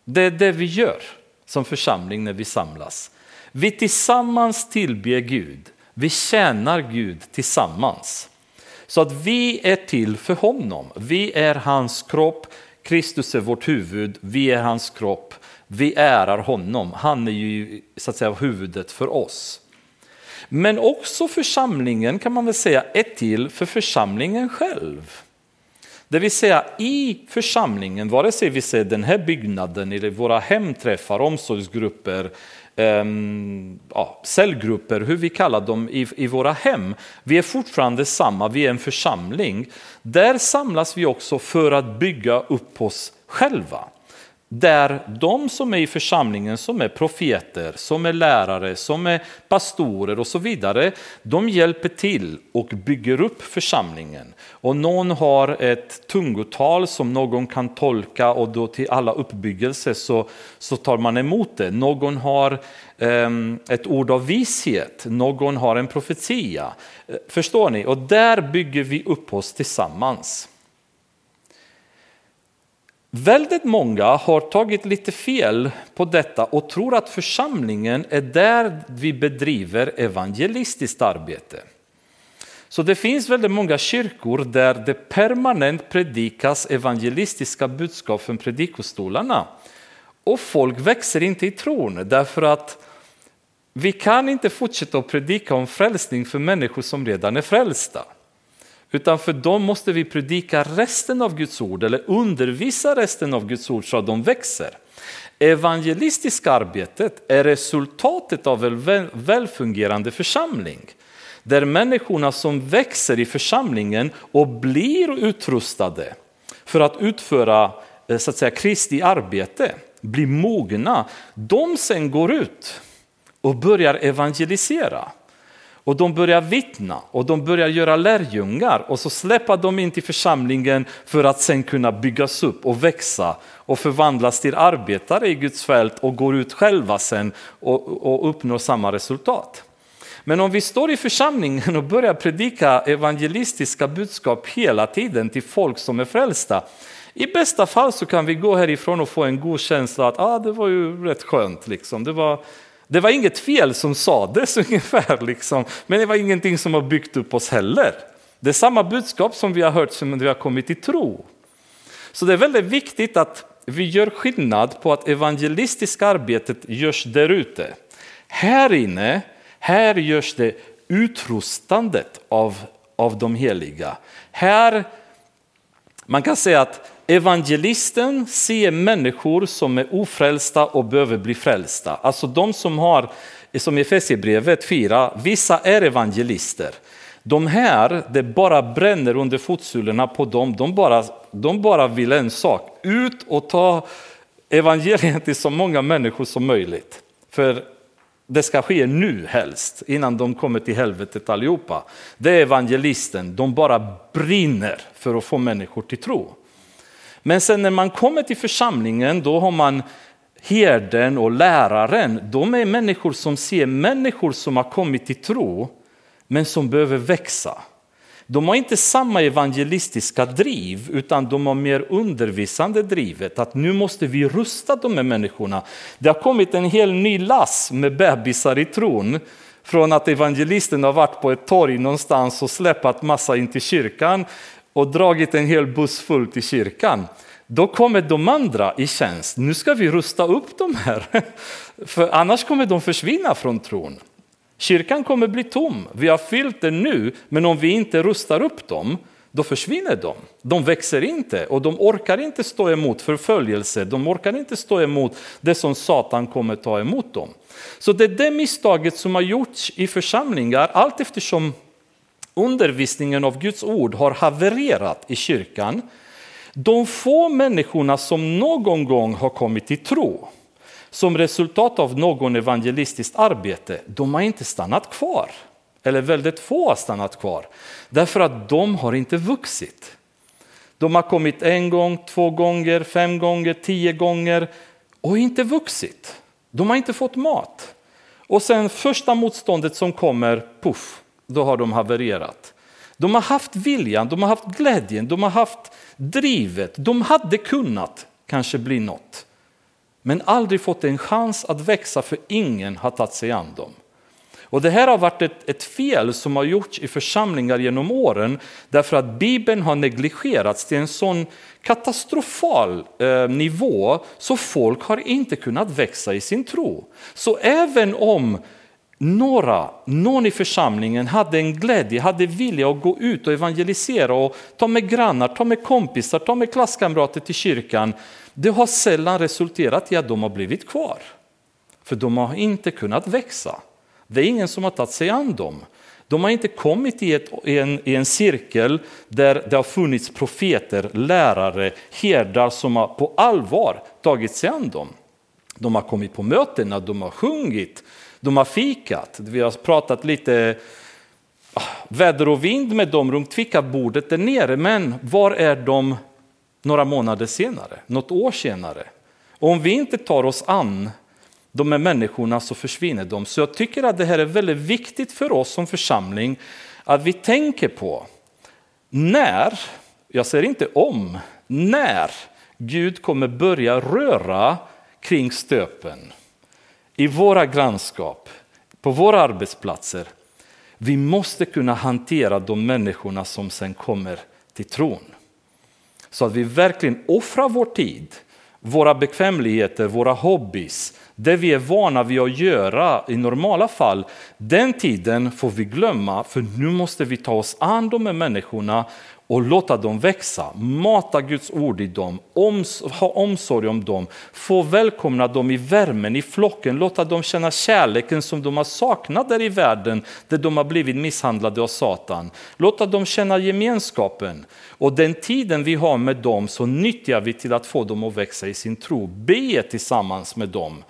Det är det vi gör som församling när vi samlas. Vi tillsammans tillber Gud, vi tjänar Gud tillsammans. Så att vi är till för honom. Vi är hans kropp, Kristus är vårt huvud, vi är hans kropp. Vi ärar honom, han är ju så att säga huvudet för oss. Men också församlingen kan man väl säga är till för församlingen själv. Det vill säga i församlingen, vare sig vi ser den här byggnaden eller våra hemträffar, omsorgsgrupper, Ehm, ja, cellgrupper, hur vi kallar dem i, i våra hem. Vi är fortfarande samma, vi är en församling. Där samlas vi också för att bygga upp oss själva. Där de som är i församlingen, som är profeter, som är lärare, som är pastorer och så vidare, de hjälper till och bygger upp församlingen. Och någon har ett tungotal som någon kan tolka och då till alla uppbyggelser så, så tar man emot det. Någon har um, ett ord av vishet, någon har en profetia. Eh, förstår ni? Och där bygger vi upp oss tillsammans. Väldigt många har tagit lite fel på detta och tror att församlingen är där vi bedriver evangelistiskt arbete. Så det finns väldigt många kyrkor där det permanent predikas evangelistiska budskap från predikostolarna. Och folk växer inte i tron därför att vi kan inte fortsätta att predika om frälsning för människor som redan är frälsta. Utan för dem måste vi predika resten av Guds ord eller undervisa resten av Guds ord så att de växer. Evangelistiska arbetet är resultatet av en välfungerande församling. Där människorna som växer i församlingen och blir utrustade för att utföra eh, så att säga, Kristi arbete, blir mogna, de sen går ut och börjar evangelisera. Och de börjar vittna och de börjar göra lärjungar och så släpper de in till församlingen för att sen kunna byggas upp och växa och förvandlas till arbetare i Guds fält och går ut själva sen och, och uppnår samma resultat. Men om vi står i församlingen och börjar predika evangelistiska budskap hela tiden till folk som är frälsta, i bästa fall så kan vi gå härifrån och få en god känsla att ah, det var ju rätt skönt. Liksom. Det, var, det var inget fel som sades ungefär, liksom. men det var ingenting som har byggt upp oss heller. Det är samma budskap som vi har hört som vi har kommit till tro. Så det är väldigt viktigt att vi gör skillnad på att evangelistiska arbetet görs där ute. Här inne, här görs det utrustandet av, av de heliga. Här, man kan säga att evangelisten ser människor som är ofrälsta och behöver bli frälsta. Alltså de som har, som i Efesierbrevet 4, vissa är evangelister. De här, det bara bränner under fotsulorna på dem. De bara, de bara vill en sak, ut och ta evangeliet till så många människor som möjligt. För det ska ske nu helst, innan de kommer till helvetet allihopa. Det är evangelisten, de bara brinner för att få människor till tro. Men sen när man kommer till församlingen, då har man herden och läraren. De är människor som ser människor som har kommit till tro men som behöver växa. De har inte samma evangelistiska driv utan de har mer undervisande drivet att nu måste vi rusta de här människorna. Det har kommit en hel ny lass med bebisar i tron från att evangelisten har varit på ett torg någonstans och släpat massa in till kyrkan och dragit en hel buss full till kyrkan. Då kommer de andra i tjänst. Nu ska vi rusta upp de här, för annars kommer de försvinna från tron. Kyrkan kommer bli tom. Vi har fyllt den nu, men om vi inte rustar upp dem, då försvinner de. De växer inte och de orkar inte stå emot förföljelse. De orkar inte stå emot det som Satan kommer ta emot dem. Så det är det misstaget som har gjorts i församlingar allt eftersom undervisningen av Guds ord har havererat i kyrkan. De få människorna som någon gång har kommit till tro, som resultat av någon evangelistiskt arbete, de har inte stannat kvar. Eller väldigt få har stannat kvar. Därför att de har inte vuxit. De har kommit en gång, två gånger, fem gånger, tio gånger och inte vuxit. De har inte fått mat. Och sen första motståndet som kommer, puff, då har de havererat. De har haft viljan, de har haft glädjen, de har haft drivet. De hade kunnat kanske bli något men aldrig fått en chans att växa för ingen har tagit sig an dem. Och det här har varit ett, ett, fel som har gjorts i församlingar genom åren därför att Bibeln har negligerats till en sån katastrofal eh, nivå så folk har inte kunnat växa i sin tro. Så även om några, någon i församlingen hade en glädje, hade vilja att gå ut och evangelisera och ta med grannar, ta med kompisar, ta med klasskamrater till kyrkan det har sällan resulterat i att de har blivit kvar. För de har inte kunnat växa. Det är ingen som har tagit sig an dem. De har inte kommit i, ett, i, en, i en cirkel där det har funnits profeter, lärare, herdar som har på allvar tagit sig an dem. De har kommit på mötena, de har sjungit, de har fikat. Vi har pratat lite ah, väder och vind med dem runt fikabordet där nere, men var är de några månader senare, något år senare. Och om vi inte tar oss an de här människorna så försvinner de. Så jag tycker att det här är väldigt viktigt för oss som församling att vi tänker på när, jag säger inte om, när Gud kommer börja röra kring stöpen i våra grannskap, på våra arbetsplatser. Vi måste kunna hantera de människorna som sen kommer till tron. Så att vi verkligen offrar vår tid, våra bekvämligheter, våra hobbys, det vi är vana vid att göra i normala fall, den tiden får vi glömma för nu måste vi ta oss an de här människorna och låta dem växa. Mata Guds ord i dem, ha omsorg om dem, få välkomna dem i värmen, i flocken, låta dem känna kärleken som de har saknat där i världen där de har blivit misshandlade av Satan. Låta dem känna gemenskapen. Och den tiden vi har med dem så nyttjar vi till att få dem att växa i sin tro. Be tillsammans med dem.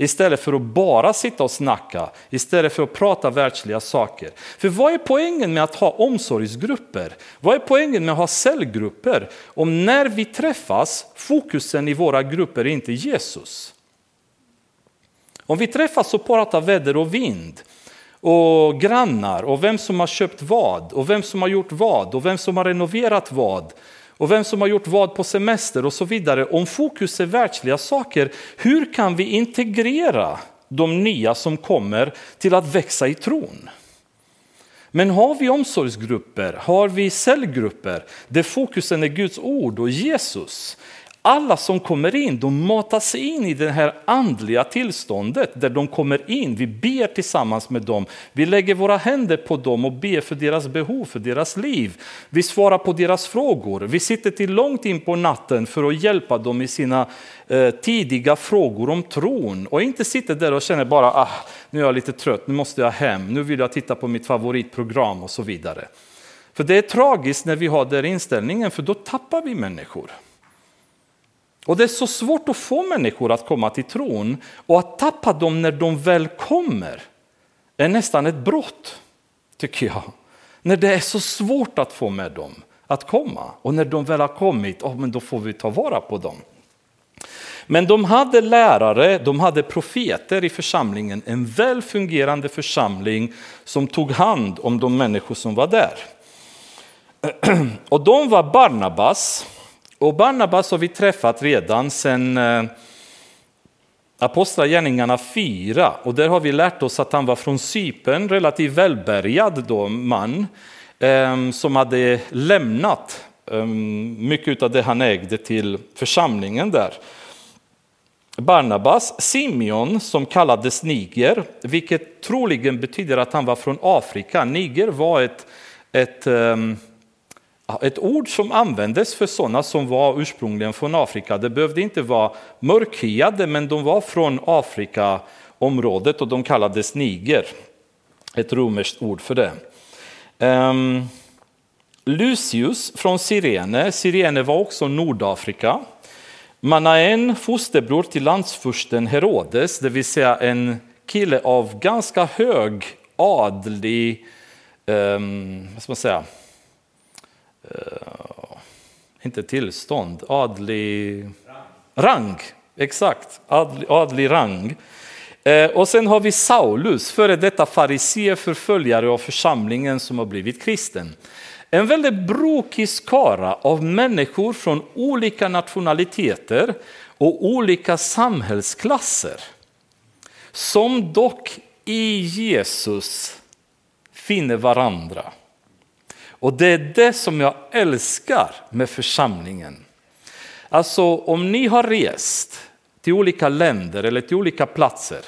Istället för att bara sitta och snacka, istället för att prata världsliga saker. För vad är poängen med att ha omsorgsgrupper? Vad är poängen med att ha cellgrupper? Om när vi träffas, fokusen i våra grupper är inte Jesus. Om vi träffas och pratar väder och vind, och grannar och vem som har köpt vad och vem som har gjort vad och vem som har renoverat vad och vem som har gjort vad på semester och så vidare. Om fokus är världsliga saker, hur kan vi integrera de nya som kommer till att växa i tron? Men har vi omsorgsgrupper, har vi cellgrupper där fokusen är Guds ord och Jesus, alla som kommer in, de matas in i det här andliga tillståndet där de kommer in. Vi ber tillsammans med dem. Vi lägger våra händer på dem och ber för deras behov, för deras liv. Vi svarar på deras frågor. Vi sitter till långt in på natten för att hjälpa dem i sina eh, tidiga frågor om tron. Och inte sitter där och känner bara, ah, nu är jag lite trött, nu måste jag hem, nu vill jag titta på mitt favoritprogram och så vidare. För det är tragiskt när vi har den inställningen, för då tappar vi människor. Och det är så svårt att få människor att komma till tron och att tappa dem när de väl kommer är nästan ett brott, tycker jag. När det är så svårt att få med dem att komma och när de väl har kommit, oh, men då får vi ta vara på dem. Men de hade lärare, de hade profeter i församlingen, en väl fungerande församling som tog hand om de människor som var där. Och de var Barnabas, och Barnabas har vi träffat redan sedan eh, Apostlagärningarna 4 och där har vi lärt oss att han var från Cypern, relativt välbärgad då, man ehm, som hade lämnat ehm, mycket av det han ägde till församlingen där. Barnabas, Simeon som kallades Niger, vilket troligen betyder att han var från Afrika. Niger var ett, ett ehm, ett ord som användes för sådana som var ursprungligen från Afrika. Det behövde inte vara mörkhyade, men de var från Afrikaområdet och de kallades niger. Ett romerskt ord för det. Um, Lucius från Sirene, Sirene var också Nordafrika. Manaen, fosterbror till landsfursten Herodes, det vill säga en kille av ganska hög adlig, um, vad ska man säga, Eh, inte tillstånd, adlig rang. rang exakt, adlig, adlig rang. Eh, och sen har vi Saulus, före detta farisee, förföljare av församlingen som har blivit kristen. En väldigt brokig skara av människor från olika nationaliteter och olika samhällsklasser. Som dock i Jesus finner varandra. Och det är det som jag älskar med församlingen. Alltså om ni har rest till olika länder eller till olika platser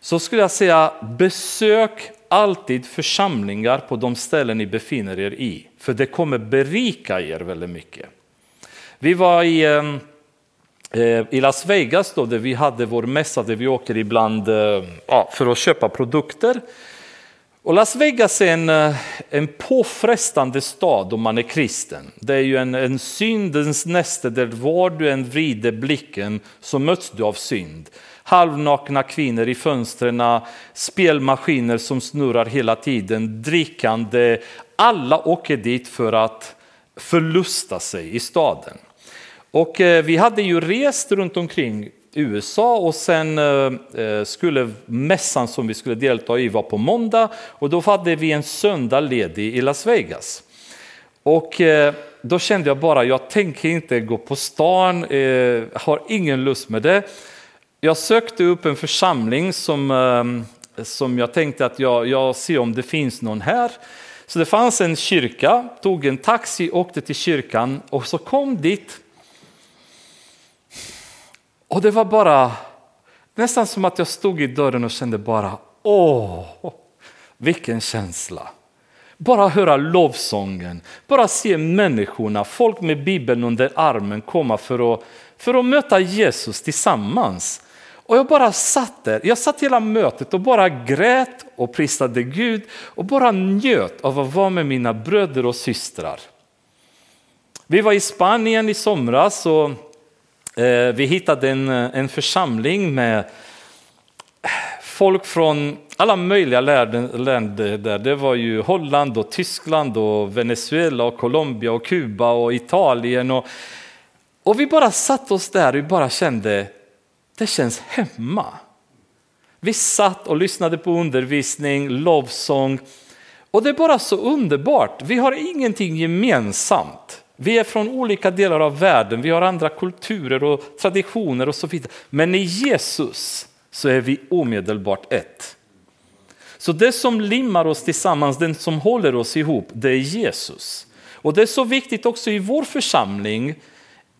så skulle jag säga besök alltid församlingar på de ställen ni befinner er i. För det kommer berika er väldigt mycket. Vi var i, ehm, eh, i Las Vegas då, där vi hade vår mässa där vi åker ibland eh, för att köpa produkter. Och Las Vegas är en, eh, en påfrestande stad om man är kristen. Det är ju en, en syndens näste där var du än vrider blicken så möts du av synd. Halvnakna kvinnor i fönstren, spelmaskiner som snurrar hela tiden, drickande. Alla åker dit för att förlusta sig i staden. Och eh, vi hade ju rest runt omkring USA och sen eh, eh, skulle mässan som vi skulle delta i vara på måndag och då hade vi en söndag ledig i Las Vegas. Och eh, då kände jag bara, jag tänker inte gå på stan, har ingen lust med det. Jag sökte upp en församling som, som jag tänkte att jag, jag ser om det finns någon här. Så det fanns en kyrka, tog en taxi, åkte till kyrkan och så kom dit och det var bara nästan som att jag stod i dörren och kände bara åh, vilken känsla. Bara höra lovsången, bara se människorna, folk med bibeln under armen komma för att, för att möta Jesus tillsammans. Och jag bara satt där, jag satt hela mötet och bara grät och prisade Gud och bara njöt av att vara med mina bröder och systrar. Vi var i Spanien i somras och Eh, vi hittade en, eh, en församling med folk från alla möjliga länder. Där. Det var ju Holland, och Tyskland, och Venezuela, och Colombia, och Kuba och Italien. Och, och vi bara satt oss där och bara kände, det känns hemma. Vi satt och lyssnade på undervisning, lovsång och det är bara så underbart. Vi har ingenting gemensamt. Vi är från olika delar av världen, vi har andra kulturer och traditioner och så vidare. Men i Jesus så är vi omedelbart ett. Så det som limmar oss tillsammans, den som håller oss ihop, det är Jesus. Och det är så viktigt också i vår församling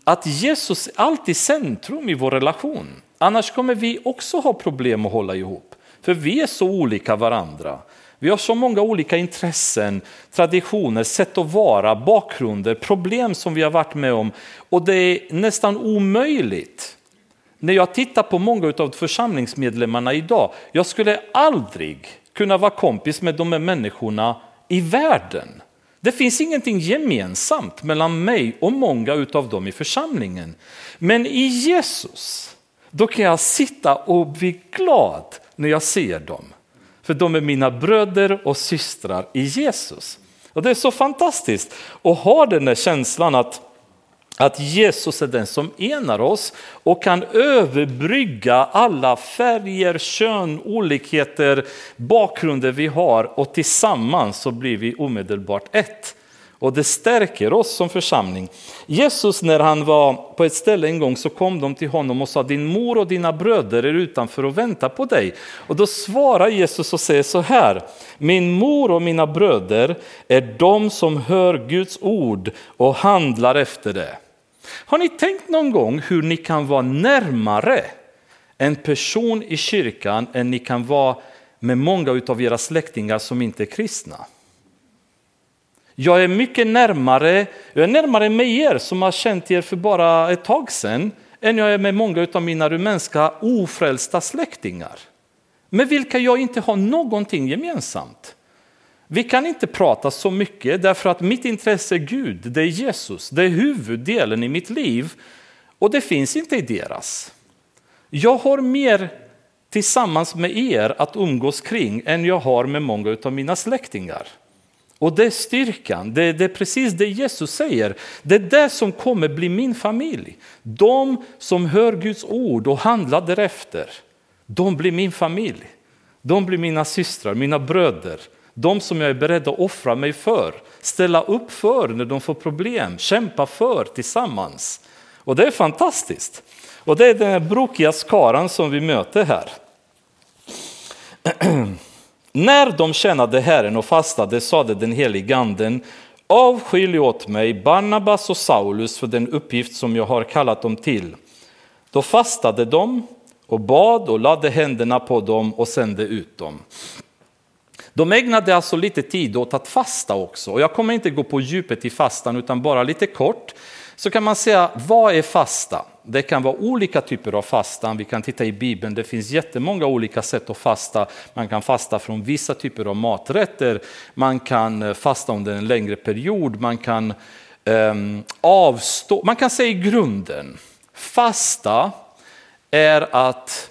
att Jesus är alltid centrum i vår relation. Annars kommer vi också ha problem att hålla ihop. För vi är så olika varandra. Vi har så många olika intressen, traditioner, sätt att vara, bakgrunder, problem som vi har varit med om. Och det är nästan omöjligt. När jag tittar på många av församlingsmedlemmarna idag, jag skulle aldrig kunna vara kompis med de här människorna i världen. Det finns ingenting gemensamt mellan mig och många av dem i församlingen. Men i Jesus, då kan jag sitta och bli glad när jag ser dem. För de är mina bröder och systrar i Jesus. Och Det är så fantastiskt att ha den där känslan att, att Jesus är den som enar oss och kan överbrygga alla färger, kön, olikheter, bakgrunder vi har och tillsammans så blir vi omedelbart ett. Och det stärker oss som församling. Jesus när han var på ett ställe en gång så kom de till honom och sa din mor och dina bröder är utanför och väntar på dig. Och då svarar Jesus och säger så här, min mor och mina bröder är de som hör Guds ord och handlar efter det. Har ni tänkt någon gång hur ni kan vara närmare en person i kyrkan än ni kan vara med många av era släktingar som inte är kristna? Jag är mycket närmare, jag är närmare med er som har känt er för bara ett tag sedan än jag är med många av mina rumänska ofrälsta släktingar. Med vilka jag inte har någonting gemensamt. Vi kan inte prata så mycket därför att mitt intresse är Gud, det är Jesus, det är huvuddelen i mitt liv och det finns inte i deras. Jag har mer tillsammans med er att umgås kring än jag har med många av mina släktingar. Och det är styrkan, det, det, är precis det Jesus säger. Det är det som kommer bli min familj. De som hör Guds ord och handlar därefter, de blir min familj. De blir mina systrar, mina bröder. De som jag är beredd att offra mig för, ställa upp för när de får problem, kämpa för tillsammans. Och det är fantastiskt. Och det är den här brokiga skaran som vi möter här. När de tjänade Herren och fastade sade den helige anden avskilj åt mig Barnabas och Saulus för den uppgift som jag har kallat dem till. Då fastade de och bad och lade händerna på dem och sände ut dem. De ägnade alltså lite tid åt att fasta också. Och jag kommer inte gå på djupet i fastan utan bara lite kort. Så kan man säga, vad är fasta? Det kan vara olika typer av fastan. Vi kan titta i Bibeln, det finns jättemånga olika sätt att fasta. Man kan fasta från vissa typer av maträtter, man kan eh, fasta under en längre period, man kan um, avstå. Man kan säga i grunden, fasta är att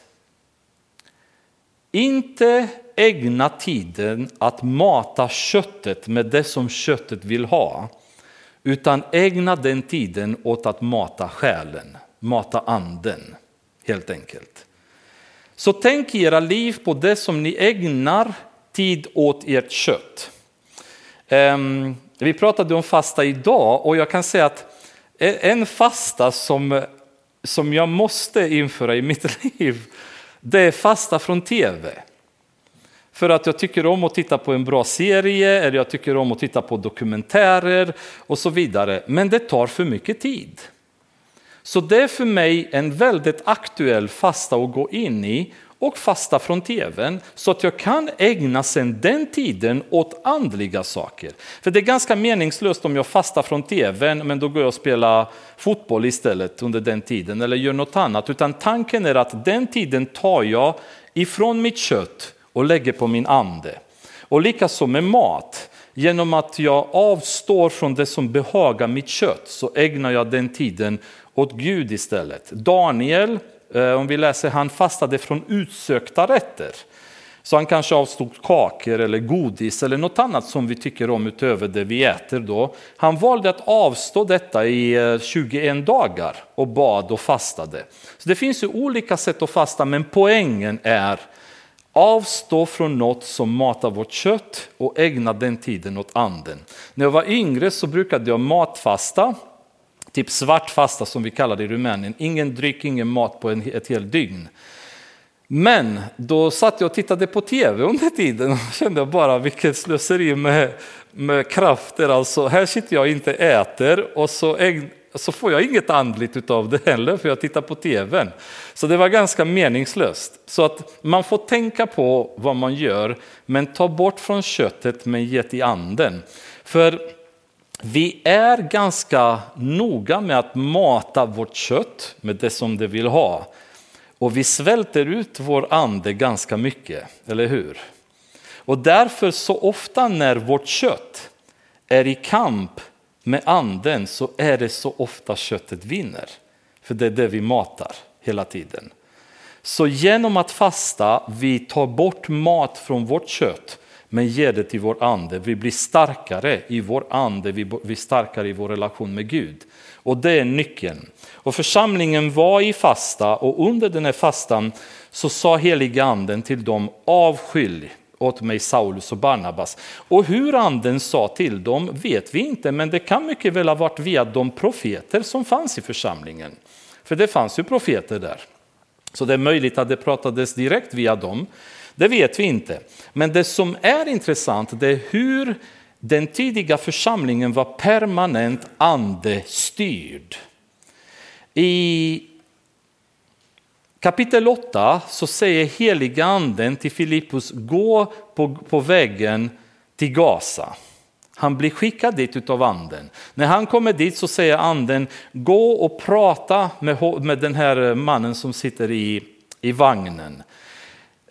inte ägna tiden att mata köttet med det som köttet vill ha, utan ägna den tiden åt att mata själen mata anden, helt enkelt. Så tänk i era liv på det som ni ägnar tid åt ert kött. Ehm, vi pratade om fasta idag och jag kan säga att en fasta som, som jag måste införa i mitt liv, det är fasta från tv. För att jag tycker om att titta på en bra serie, eller jag tycker om att titta på dokumentärer och så vidare. Men det tar för mycket tid. Så det är för mig en väldigt aktuell fasta att gå in i och fasta från tvn så att jag kan ägna sen den tiden åt andliga saker. För det är ganska meningslöst om jag fastar från tvn men då går jag och spelar fotboll istället under den tiden eller gör något annat. Utan tanken är att den tiden tar jag ifrån mitt kött och lägger på min ande. Och likaså med mat. Genom att jag avstår från det som behagar mitt kött så ägnar jag den tiden åt Gud istället. Daniel, eh, om vi läser, han fastade från utsökta rätter. Så han kanske avstod kakor eller godis eller något annat som vi tycker om utöver det vi äter då. Han valde att avstå detta i eh, 21 dagar och bad och fastade. Så det finns ju olika sätt att fasta men poängen är avstå från något som matar vårt kött och ägna den tiden åt anden. När jag var yngre så brukade jag matfasta, typ svart fasta som vi kallar det i Rumänien. Ingen dryck, ingen mat på en, ett helt dygn. Men då satt jag och tittade på tv under tiden och kände bara vilket slöseri med, med krafter. Alltså, här sitter jag och inte äter och så, äg, så får jag inget andligt av det heller för jag tittar på tvn. Så det var ganska meningslöst. Så att man får tänka på vad man gör men ta bort från köttet men ge till anden. För vi är ganska noga med att mata vårt kött med det som det vill ha. Och vi svälter ut vår ande ganska mycket, eller hur? Och därför så ofta när vårt kött är i kamp med anden så är det så ofta köttet vinner. För det är det vi matar hela tiden. Så genom att fasta, vi tar bort mat från vårt kött men ge det till vår ande. Vi blir starkare i vår ande, vi blir starkare i vår relation med Gud. Och det är nyckeln. Och församlingen var i fasta och under den här fastan så sa heliga anden till dem avskilj åt mig Saulus och Barnabas. Och hur anden sa till dem vet vi inte, men det kan mycket väl ha varit via de profeter som fanns i församlingen. För det fanns ju profeter där. Så det är möjligt att det pratades direkt via dem. Det vet vi inte. Men det som är intressant det är hur den tidiga församlingen var permanent andestyrd. I kapitel 8 så säger heliga anden till Filippus gå på, på vägen till Gaza. Han blir skickad dit av anden. När han kommer dit så säger anden gå och prata med, med den här mannen som sitter i, i vagnen.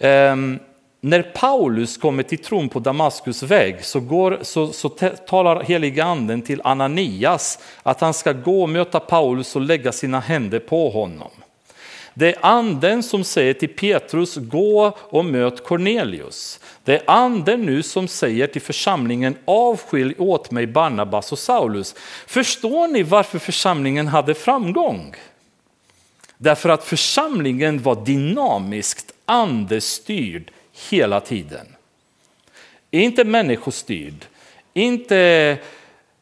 Um, när Paulus kommer till tron på Damaskus väg så, går, så, så talar heliga anden till Ananias att han ska gå och möta Paulus och lägga sina händer på honom. Det är anden som säger till Petrus, gå och möt Cornelius. Det är anden nu som säger till församlingen, avskilj åt mig Barnabas och Saulus. Förstår ni varför församlingen hade framgång? Därför att församlingen var dynamiskt andestyrd hela tiden. Inte människostyrd, inte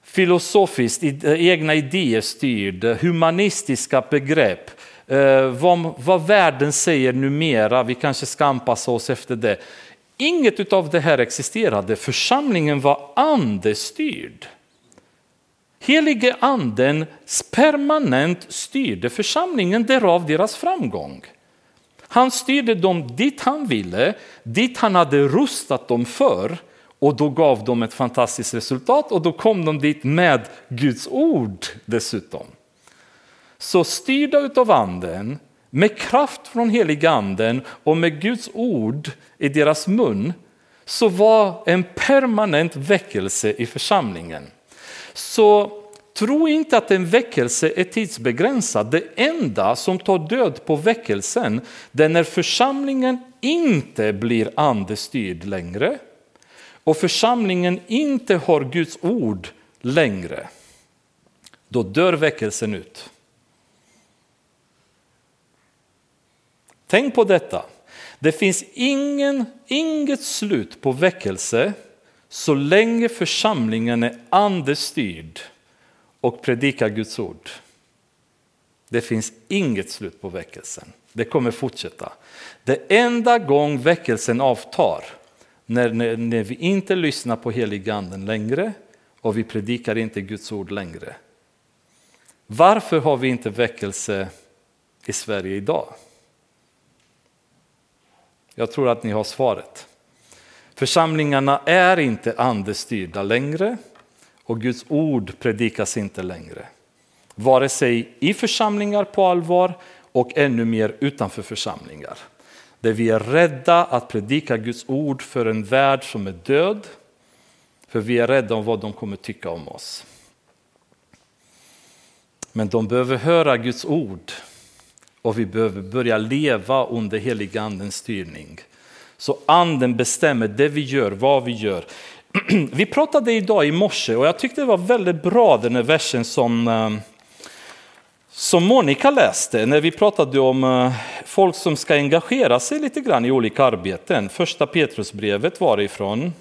filosofiskt, egna idéer styrd, humanistiska begrepp, eh, vad, vad världen säger numera, vi kanske ska anpassa oss efter det. Inget av det här existerade, församlingen var andestyrd. Helige anden permanent styrde församlingen, därav deras framgång. Han styrde dem dit han ville, dit han hade rustat dem för och då gav de ett fantastiskt resultat och då kom de dit med Guds ord dessutom. Så styrda av anden, med kraft från heliganden och med Guds ord i deras mun så var en permanent väckelse i församlingen. Så Tro inte att en väckelse är tidsbegränsad. Det enda som tar död på väckelsen det är när församlingen inte blir andestyrd längre och församlingen inte har Guds ord längre. Då dör väckelsen ut. Tänk på detta. Det finns ingen, inget slut på väckelse så länge församlingen är andestyrd och predika Guds ord. Det finns inget slut på väckelsen. Det kommer fortsätta. Det enda gång väckelsen avtar, när, när, när vi inte lyssnar på heliganden längre och vi predikar inte Guds ord längre. Varför har vi inte väckelse i Sverige idag? Jag tror att ni har svaret. Församlingarna är inte andestyrda längre och Guds ord predikas inte längre. Vare sig i församlingar på allvar och ännu mer utanför församlingar. Där vi är rädda att predika Guds ord för en värld som är död. För vi är rädda om vad de kommer tycka om oss. Men de behöver höra Guds ord och vi behöver börja leva under heliga andens styrning. Så anden bestämmer det vi gör, vad vi gör. Vi pratade idag i morse och jag tyckte det var väldigt bra den här versen som, eh, Som Monica läste när vi pratade om eh, folk som ska engagera sig lite grann i olika arbeten. Första Petrusbrevet var det ifrån.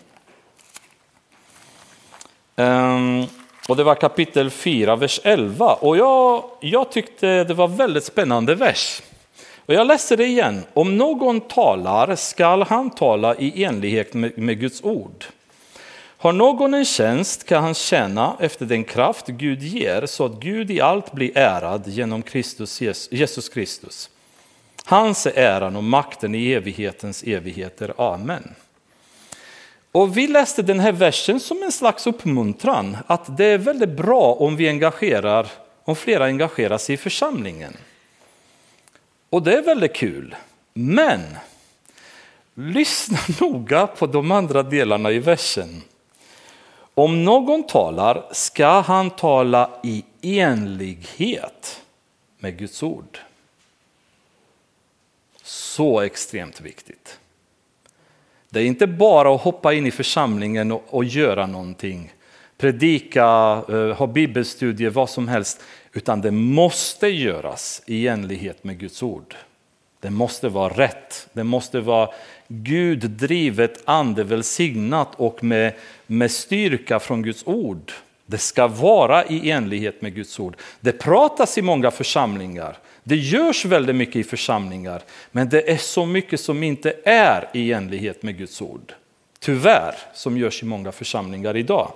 Ehm, och det var kapitel 4, vers 11. Och jag, jag tyckte det var väldigt spännande vers. Och jag läser det igen. Om någon talar skall han tala i enlighet med, med Guds ord. Har någon en tjänst kan han tjäna efter den kraft Gud ger så att Gud i allt blir ärad genom Kristus, Jesus Kristus. Hans är äran och makten i evighetens evigheter. Amen. Och vi läste den här versen som en slags uppmuntran att det är väldigt bra om vi engagerar, om flera engagerar sig i församlingen. Och det är väldigt kul. Men lyssna noga på de andra delarna i versen. Om någon talar ska han tala i enlighet med Guds ord. Så extremt viktigt. Det är inte bara att hoppa in i församlingen och, och göra någonting, predika, eh, ha bibelstudier, vad som helst, utan det måste göras i enlighet med Guds ord. Det måste vara rätt, det måste vara Gud drivet, ande välsignat och med, med styrka från Guds ord. Det ska vara i enlighet med Guds ord. Det pratas i många församlingar, det görs väldigt mycket i församlingar, men det är så mycket som inte är i enlighet med Guds ord. Tyvärr, som görs i många församlingar idag.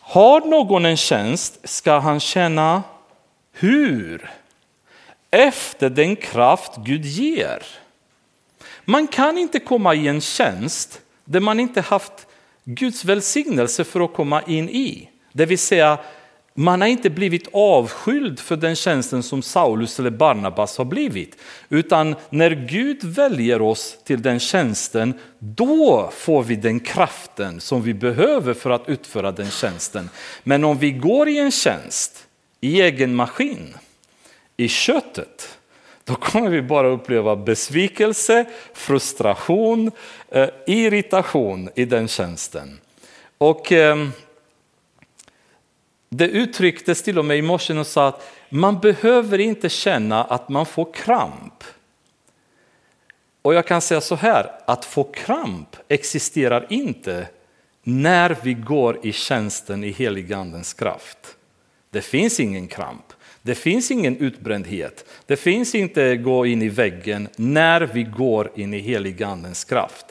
Har någon en tjänst ska han känna hur? Efter den kraft Gud ger. Man kan inte komma i en tjänst där man inte haft Guds välsignelse för att komma in i. Det vill säga, man har inte blivit avskyld för den tjänsten som Saulus eller Barnabas har blivit. Utan när Gud väljer oss till den tjänsten, då får vi den kraften som vi behöver för att utföra den tjänsten. Men om vi går i en tjänst i egen maskin, i köttet, då kommer vi bara uppleva besvikelse, frustration, eh, irritation i den tjänsten. Och ehm, det uttrycktes till och med i morse och sa att man behöver inte känna att man får kramp. Och jag kan säga så här, att få kramp existerar inte när vi går i tjänsten i heligandens kraft. Det finns ingen kramp. Det finns ingen utbrändhet. Det finns inte gå in i väggen när vi går in i heligandens kraft.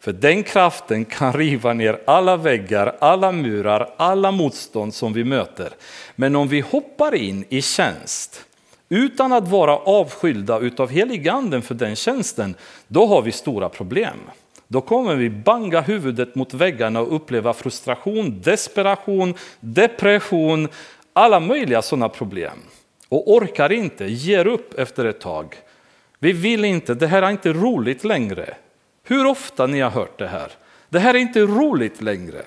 För den kraften kan riva ner alla väggar, alla murar, alla motstånd som vi möter. Men om vi hoppar in i tjänst utan att vara avskilda av heliganden för den tjänsten, då har vi stora problem. Då kommer vi banga huvudet mot väggarna och uppleva frustration, desperation, depression, alla möjliga sådana problem och orkar inte, ger upp efter ett tag. Vi vill inte, det här är inte roligt längre. Hur ofta ni har hört det här? Det här är inte roligt längre.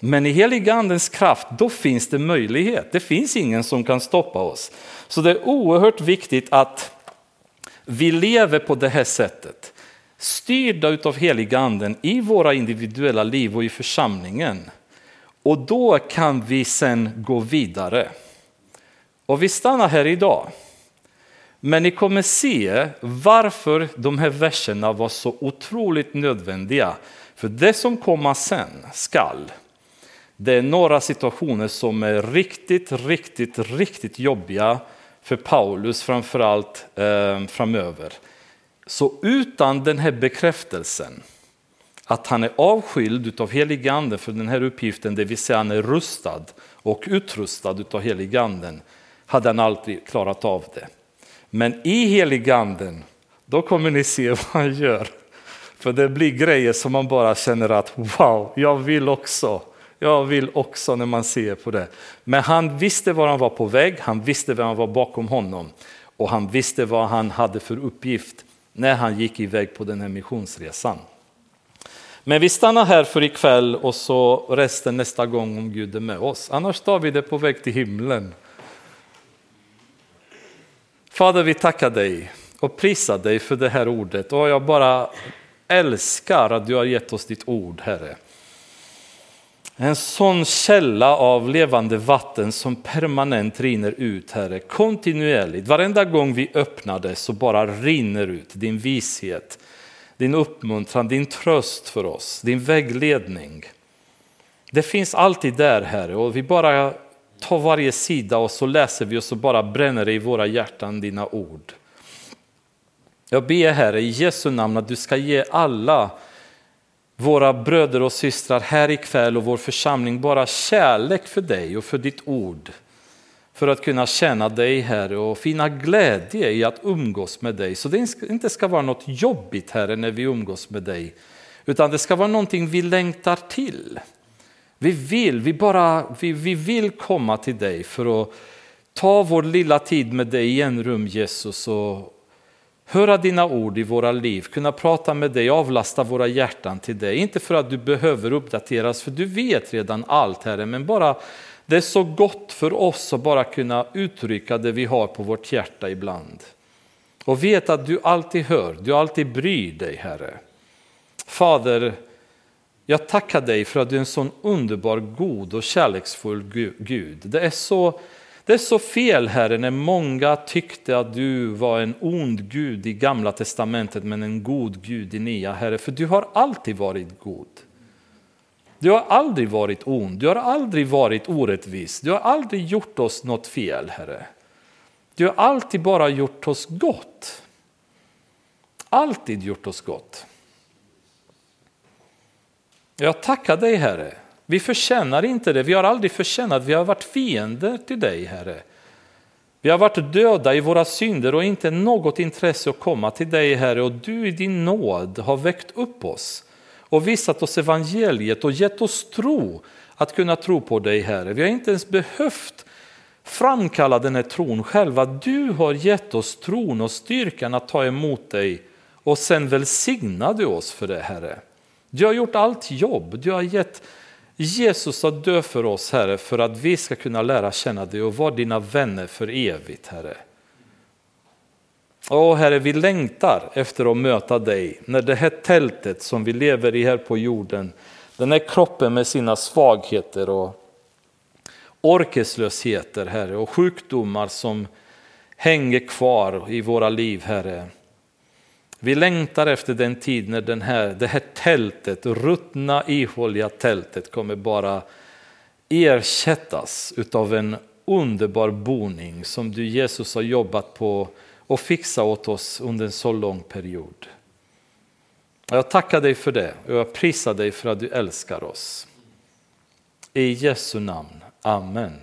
Men i heligandens kraft, då finns det möjlighet. Det finns ingen som kan stoppa oss. Så det är oerhört viktigt att vi lever på det här sättet. Styrda av heliganden i våra individuella liv och i församlingen. Och då kan vi sen gå vidare. Och vi stannar här idag. Men ni kommer se varför de här verserna var så otroligt nödvändiga. För det som kommer sen skall, det är några situationer som är riktigt, riktigt, riktigt jobbiga för Paulus framförallt eh, framöver. Så utan den här bekräftelsen att han är avskild av heliganden för den här uppgiften, det vill säga han är rustad och utrustad av heliganden, hade han aldrig klarat av det. Men i heliganden, då kommer ni se vad han gör. För det blir grejer som man bara känner att wow, jag vill också. Jag vill också när man ser på det. Men han visste var han var på väg, han visste vem han var bakom honom. Och han visste vad han hade för uppgift när han gick iväg på den här missionsresan. Men vi stannar här för ikväll och så resten nästa gång om Gud är med oss. Annars tar vi det på väg till himlen. Fader, vi tackar dig och prisar dig för det här ordet och jag bara älskar att du har gett oss ditt ord, Herre. En sån källa av levande vatten som permanent rinner ut, Herre, kontinuerligt. Varenda gång vi öppnar det så bara rinner ut din vishet, din uppmuntran, din tröst för oss, din vägledning. Det finns alltid där, Herre, och vi bara tar varje sida och så läser vi och så bara bränner det i våra hjärtan dina ord. Jag ber Herre i Jesu namn att du ska ge alla våra bröder och systrar här ikväll och vår församling bara kärlek för dig och för ditt ord. För att kunna känna dig Herre och finna glädje i att umgås med dig. Så det inte ska vara något jobbigt Herre när vi umgås med dig. Utan det ska vara någonting vi längtar till. Vi vill, vi bara, vi, vi vill komma till dig för att ta vår lilla tid med dig i en rum Jesus och höra dina ord i våra liv, kunna prata med dig, avlasta våra hjärtan till dig. Inte för att du behöver uppdateras, för du vet redan allt Herre, men bara det är så gott för oss att bara kunna uttrycka det vi har på vårt hjärta ibland. Och veta att du alltid hör, du alltid bryr dig Herre. Fader, jag tackar dig för att du är en sån underbar, god och kärleksfull Gud. Det är så det är så fel Herre när många tyckte att du var en ond Gud i gamla testamentet men en god Gud i nya Herre, för du har alltid varit god. Du har aldrig varit ond, du har aldrig varit orättvis, du har aldrig gjort oss något fel Herre. Du har alltid bara gjort oss gott. Alltid gjort oss gott. Jag tackar dig Herre vi förtjänar inte det, vi har aldrig förtjänat, vi har varit fiender till dig Herre. Vi har varit döda i våra synder och inte något intresse att komma till dig Herre och du i din nåd har väckt upp oss och visat oss evangeliet och gett oss tro att kunna tro på dig Herre. Vi har inte ens behövt framkalla den här tron själva. Du har gett oss tron och styrkan att ta emot dig och sen välsignar du oss för det Herre. Du har gjort allt jobb, du har gett Jesus att dö för oss, Herre, för att vi ska kunna lära känna dig och vara dina vänner för evigt, Herre. Åh Herre, vi längtar efter att möta dig när det här tältet som vi lever i här på jorden, den här kroppen med sina svagheter och orkeslösheter, Herre, och sjukdomar som hänger kvar i våra liv, Herre. Vi längtar efter den tid när den här, det här tältet, ruttna ihåliga tältet kommer bara ersättas av en underbar boning som du Jesus har jobbat på och fixa åt oss under en så lång period. Jag tackar dig för det och jag prisar dig för att du älskar oss. I Jesu namn. Amen.